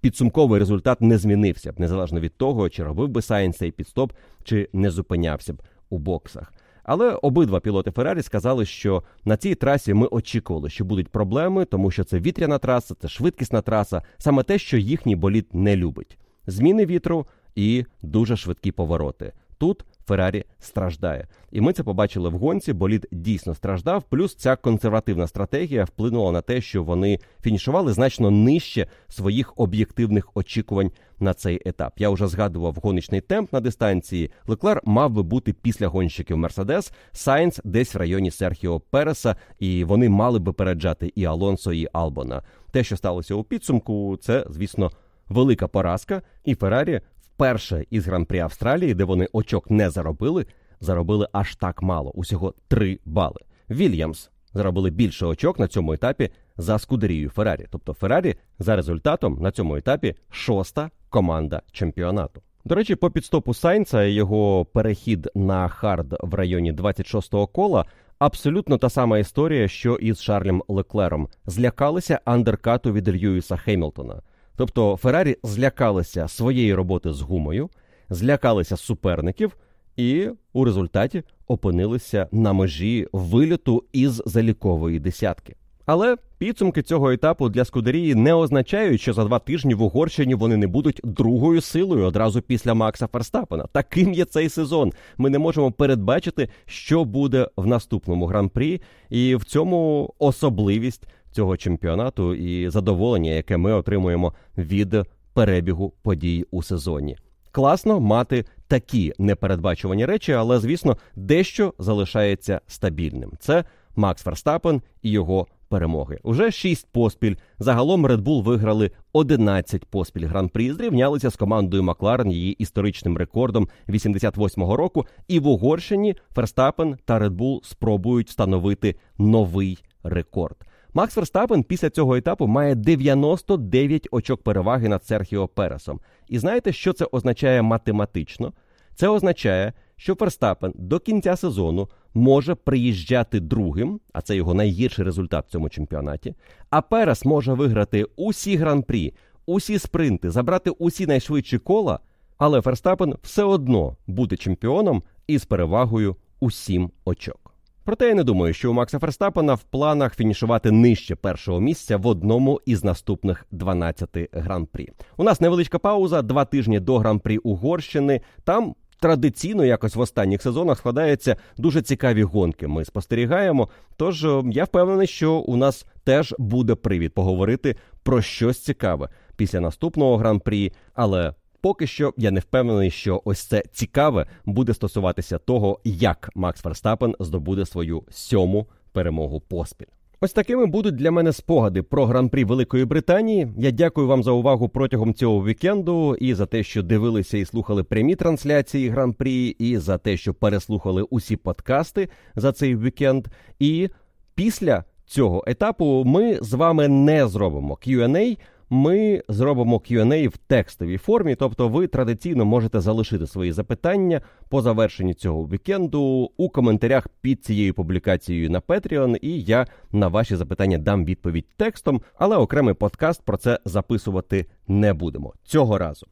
Speaker 1: підсумковий результат не змінився б незалежно від того, чи робив би Сайнс цей пітстоп, чи не зупинявся б у боксах. Але обидва пілоти Феррарі сказали, що на цій трасі ми очікували, що будуть проблеми, тому що це вітряна траса, це швидкісна траса, саме те, що їхній болід не любить: зміни вітру і дуже швидкі повороти. Тут Феррарі страждає. І ми це побачили в гонці. Болід дійсно страждав. Плюс ця консервативна стратегія вплинула на те, що вони фінішували значно нижче своїх об'єктивних очікувань на цей етап. Я вже згадував гоночний темп на дистанції. Леклер мав би бути після гонщиків Мерседес, Сайнц десь в районі Серхіо Переса, і вони мали би переджати і Алонсо, і Албона. Те, що сталося у підсумку, це звісно велика поразка, і Феррарі вперше із гран-прі Австралії, де вони очок не заробили, заробили аж так мало усього 3 бали. Вільямс заробили більше очок на цьому етапі за Скудерію Феррарі. Тобто Феррарі за результатом на цьому етапі шоста команда чемпіонату. До речі, по пітстопу Сайнца його перехід на hard в районі 26-го кола. Абсолютно та сама історія, що і з Шарлем Леклером. Злякалися андеркату від Льюіса Хеймлтона. Тобто Феррарі злякалися своєї роботи з гумою, злякалися суперників і у результаті опинилися на межі виліту із залікової десятки. Але підсумки цього етапу для Скудерії не означають, що за два тижні в Угорщині вони не будуть другою силою одразу після Макса Ферстапена. Таким є цей сезон. Ми не можемо передбачити, що буде в наступному гран-прі, і в цьому особливість цього чемпіонату і задоволення, яке ми отримуємо від перебігу подій у сезоні. Класно мати такі непередбачувані речі, але звісно, дещо залишається стабільним. Це Макс Ферстапен і його перемоги. Уже шість поспіль. Загалом Red Bull виграли 11 поспіль гран-прі. Зрівнялися з командою Макларен її історичним рекордом 88-го року. І в Угорщині Ферстапен та Red Bull спробують встановити новий рекорд. Макс Ферстапен після цього етапу має 99 очок переваги над Серхіо Пересом. І знаєте, що це означає математично? Це означає, що Ферстапен до кінця сезону може приїжджати другим, а це його найгірший результат в цьому чемпіонаті. А Перес може виграти усі гран-прі, усі спринти, забрати усі найшвидші кола. Але Ферстапен все одно буде чемпіоном із перевагою у 7 очок. Проте я не думаю, що у Макса Ферстапена в планах фінішувати нижче першого місця в одному із наступних 12 гран-прі. У нас невеличка пауза, два тижні до гран-прі Угорщини. Там традиційно якось в останніх сезонах складаються дуже цікаві гонки. Ми спостерігаємо. Тож е, я впевнений, що у нас теж буде привід поговорити про щось цікаве після наступного гран-прі. Але поки що я не впевнений, що ось це цікаве буде стосуватися того, як Макс Ферстапен здобуде свою сьому перемогу поспіль. Ось такими будуть для мене спогади про гран-прі Великої Британії. Я дякую вам за увагу протягом цього вікенду і за те, що дивилися і слухали прямі трансляції гран-прі, і за те, що переслухали усі подкасти за цей вікенд. І після цього етапу ми з вами не зробимо Q&A, ми зробимо Q&A в текстовій формі, тобто ви традиційно можете залишити свої запитання по завершенні цього вікенду у коментарях під цією публікацією на Patreon, і я на ваші запитання дам відповідь текстом, але окремий подкаст про це записувати не будемо цього разу.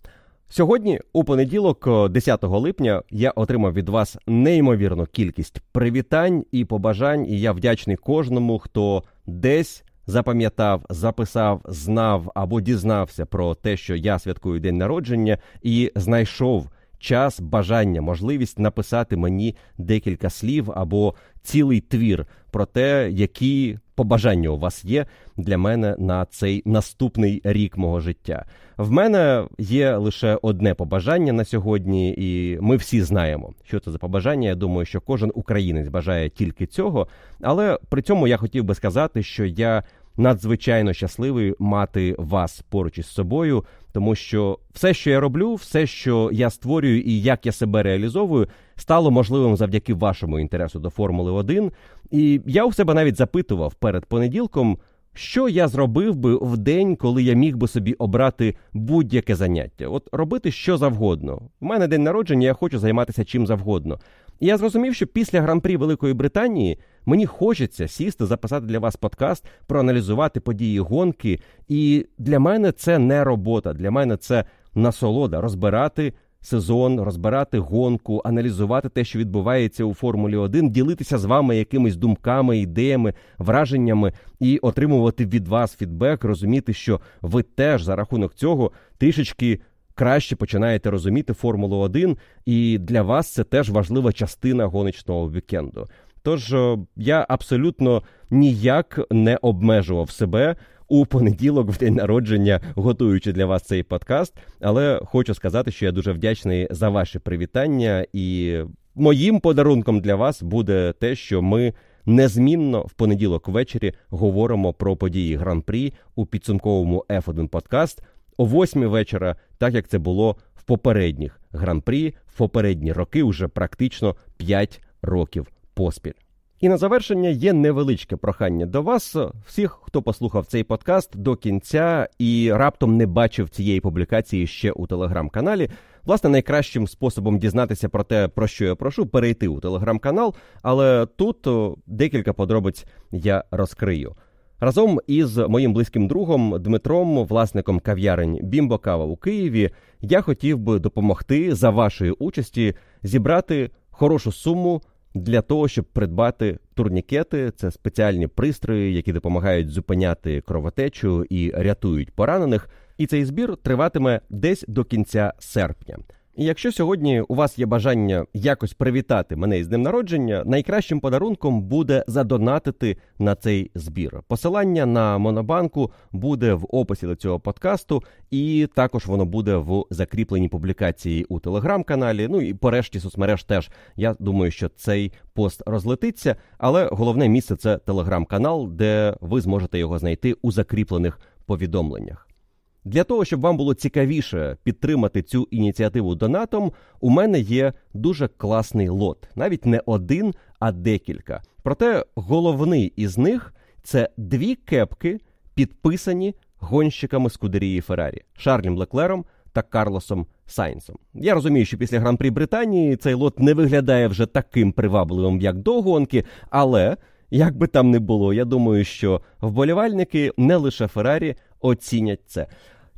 Speaker 1: Сьогодні, у понеділок, 10 липня, я отримав від вас неймовірну кількість привітань і побажань, і я вдячний кожному, хто десь запам'ятав, записав, знав або дізнався про те, що я святкую день народження, і знайшов час, бажання, можливість написати мені декілька слів або цілий твір про те, які побажання у вас є для мене на цей наступний рік мого життя. В мене є лише одне побажання на сьогодні, і ми всі знаємо, що це за побажання. Я думаю, що кожен українець бажає тільки цього. Але при цьому я хотів би сказати, що я надзвичайно щасливий мати вас поруч із собою, тому що все, що я роблю, все, що я створюю і як я себе реалізовую, стало можливим завдяки вашому інтересу до Формули 1. І я у себе навіть запитував перед понеділком. Що я зробив би в день, коли я міг би собі обрати будь-яке заняття? От робити що завгодно. У мене день народження, я хочу займатися чим завгодно. І я зрозумів, що після гран-прі Великої Британії мені хочеться сісти, записати для вас подкаст, проаналізувати події гонки. І для мене це не робота. Для мене це насолода розбирати. Сезон розбирати гонку, аналізувати те, що відбувається у Формулі 1, ділитися з вами якимись думками, ідеями, враженнями і отримувати від вас фідбек, розуміти, що ви теж за рахунок цього трішечки краще починаєте розуміти Формулу 1, і для вас це теж важлива частина гоночного вікенду. Тож я абсолютно ніяк не обмежував себе. У понеділок, в день народження, готуючи для вас цей подкаст, але хочу сказати, що я дуже вдячний за ваші привітання, і моїм подарунком для вас буде те, що ми незмінно в понеділок ввечері говоримо про події гран-прі у підсумковому F1 подкаст о 8 вечора, так як це було в попередніх гран-прі, в попередні роки, уже практично 5 років поспіль. І на завершення є невеличке прохання до вас, всіх, хто послухав цей подкаст до кінця і раптом не бачив цієї публікації ще у телеграм-каналі. Власне, найкращим способом дізнатися про те, про що я прошу, перейти у телеграм-канал, але тут декілька подробиць я розкрию. Разом із моїм близьким другом Дмитром, власником кав'ярень Бімбо Кава у Києві, я хотів би допомогти за вашої участі зібрати хорошу суму для того, щоб придбати турнікети. Це спеціальні пристрої, які допомагають зупиняти кровотечу і рятують поранених. І цей збір триватиме десь до кінця серпня. І якщо сьогодні у вас є бажання якось привітати мене із днем народження, найкращим подарунком буде задонатити на цей збір. Посилання на Монобанку буде в описі до цього подкасту, і також воно буде в закріпленій публікації у телеграм-каналі. Ну і по решті соцмереж теж я думаю, що цей пост розлетиться. Але головне місце це телеграм-канал, де ви зможете його знайти у закріплених повідомленнях. Для того, щоб вам було цікавіше підтримати цю ініціативу донатом, у мене є дуже класний лот, навіть не один, а декілька. Проте головний із них це дві кепки, підписані гонщиками Скудерії Феррарі Шарлем Леклером та Карлосом Сайнсом. Я розумію, що після гран-прі Британії цей лот не виглядає вже таким привабливим, як до гонки, але. Як би там не було, я думаю, що вболівальники не лише Феррарі оцінять це.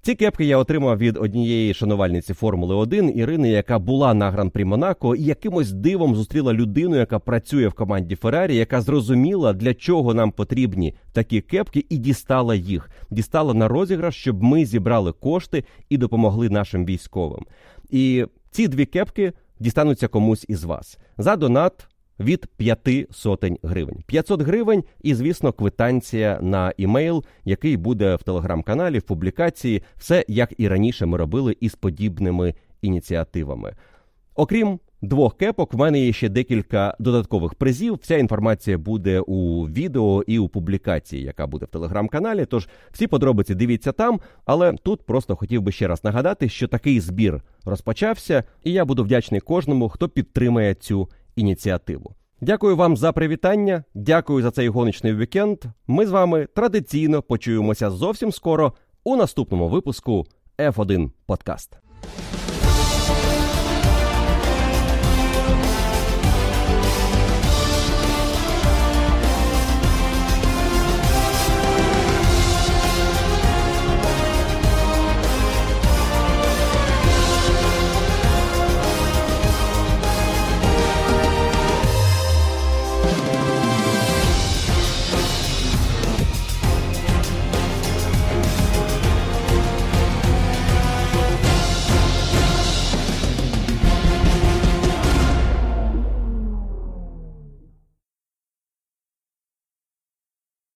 Speaker 1: Ці кепки я отримав від однієї шанувальниці Формули 1 Ірини, яка була на гран-прі Монако, і якимось дивом зустріла людину, яка працює в команді Феррарі, яка зрозуміла, для чого нам потрібні такі кепки, і дістала їх. Дістала на розіграш, щоб ми зібрали кошти і допомогли нашим військовим. І ці дві кепки дістануться комусь із вас за донат від п'яти сотень гривень. 500 гривень і, звісно, квитанція на імейл, який буде в телеграм-каналі, в публікації, все як і раніше ми робили із подібними ініціативами. Окрім двох кепок, в мене є ще декілька додаткових призів. Вся інформація буде у відео і у публікації, яка буде в телеграм-каналі. Тож всі подробиці дивіться там. Але тут просто хотів би ще раз нагадати, що такий збір розпочався, і я буду вдячний кожному, хто підтримає цю ініціативу. Дякую вам за привітання. Дякую за цей гоночний вікенд. Ми з вами традиційно почуємося зовсім скоро у наступному випуску F1 Подкаст.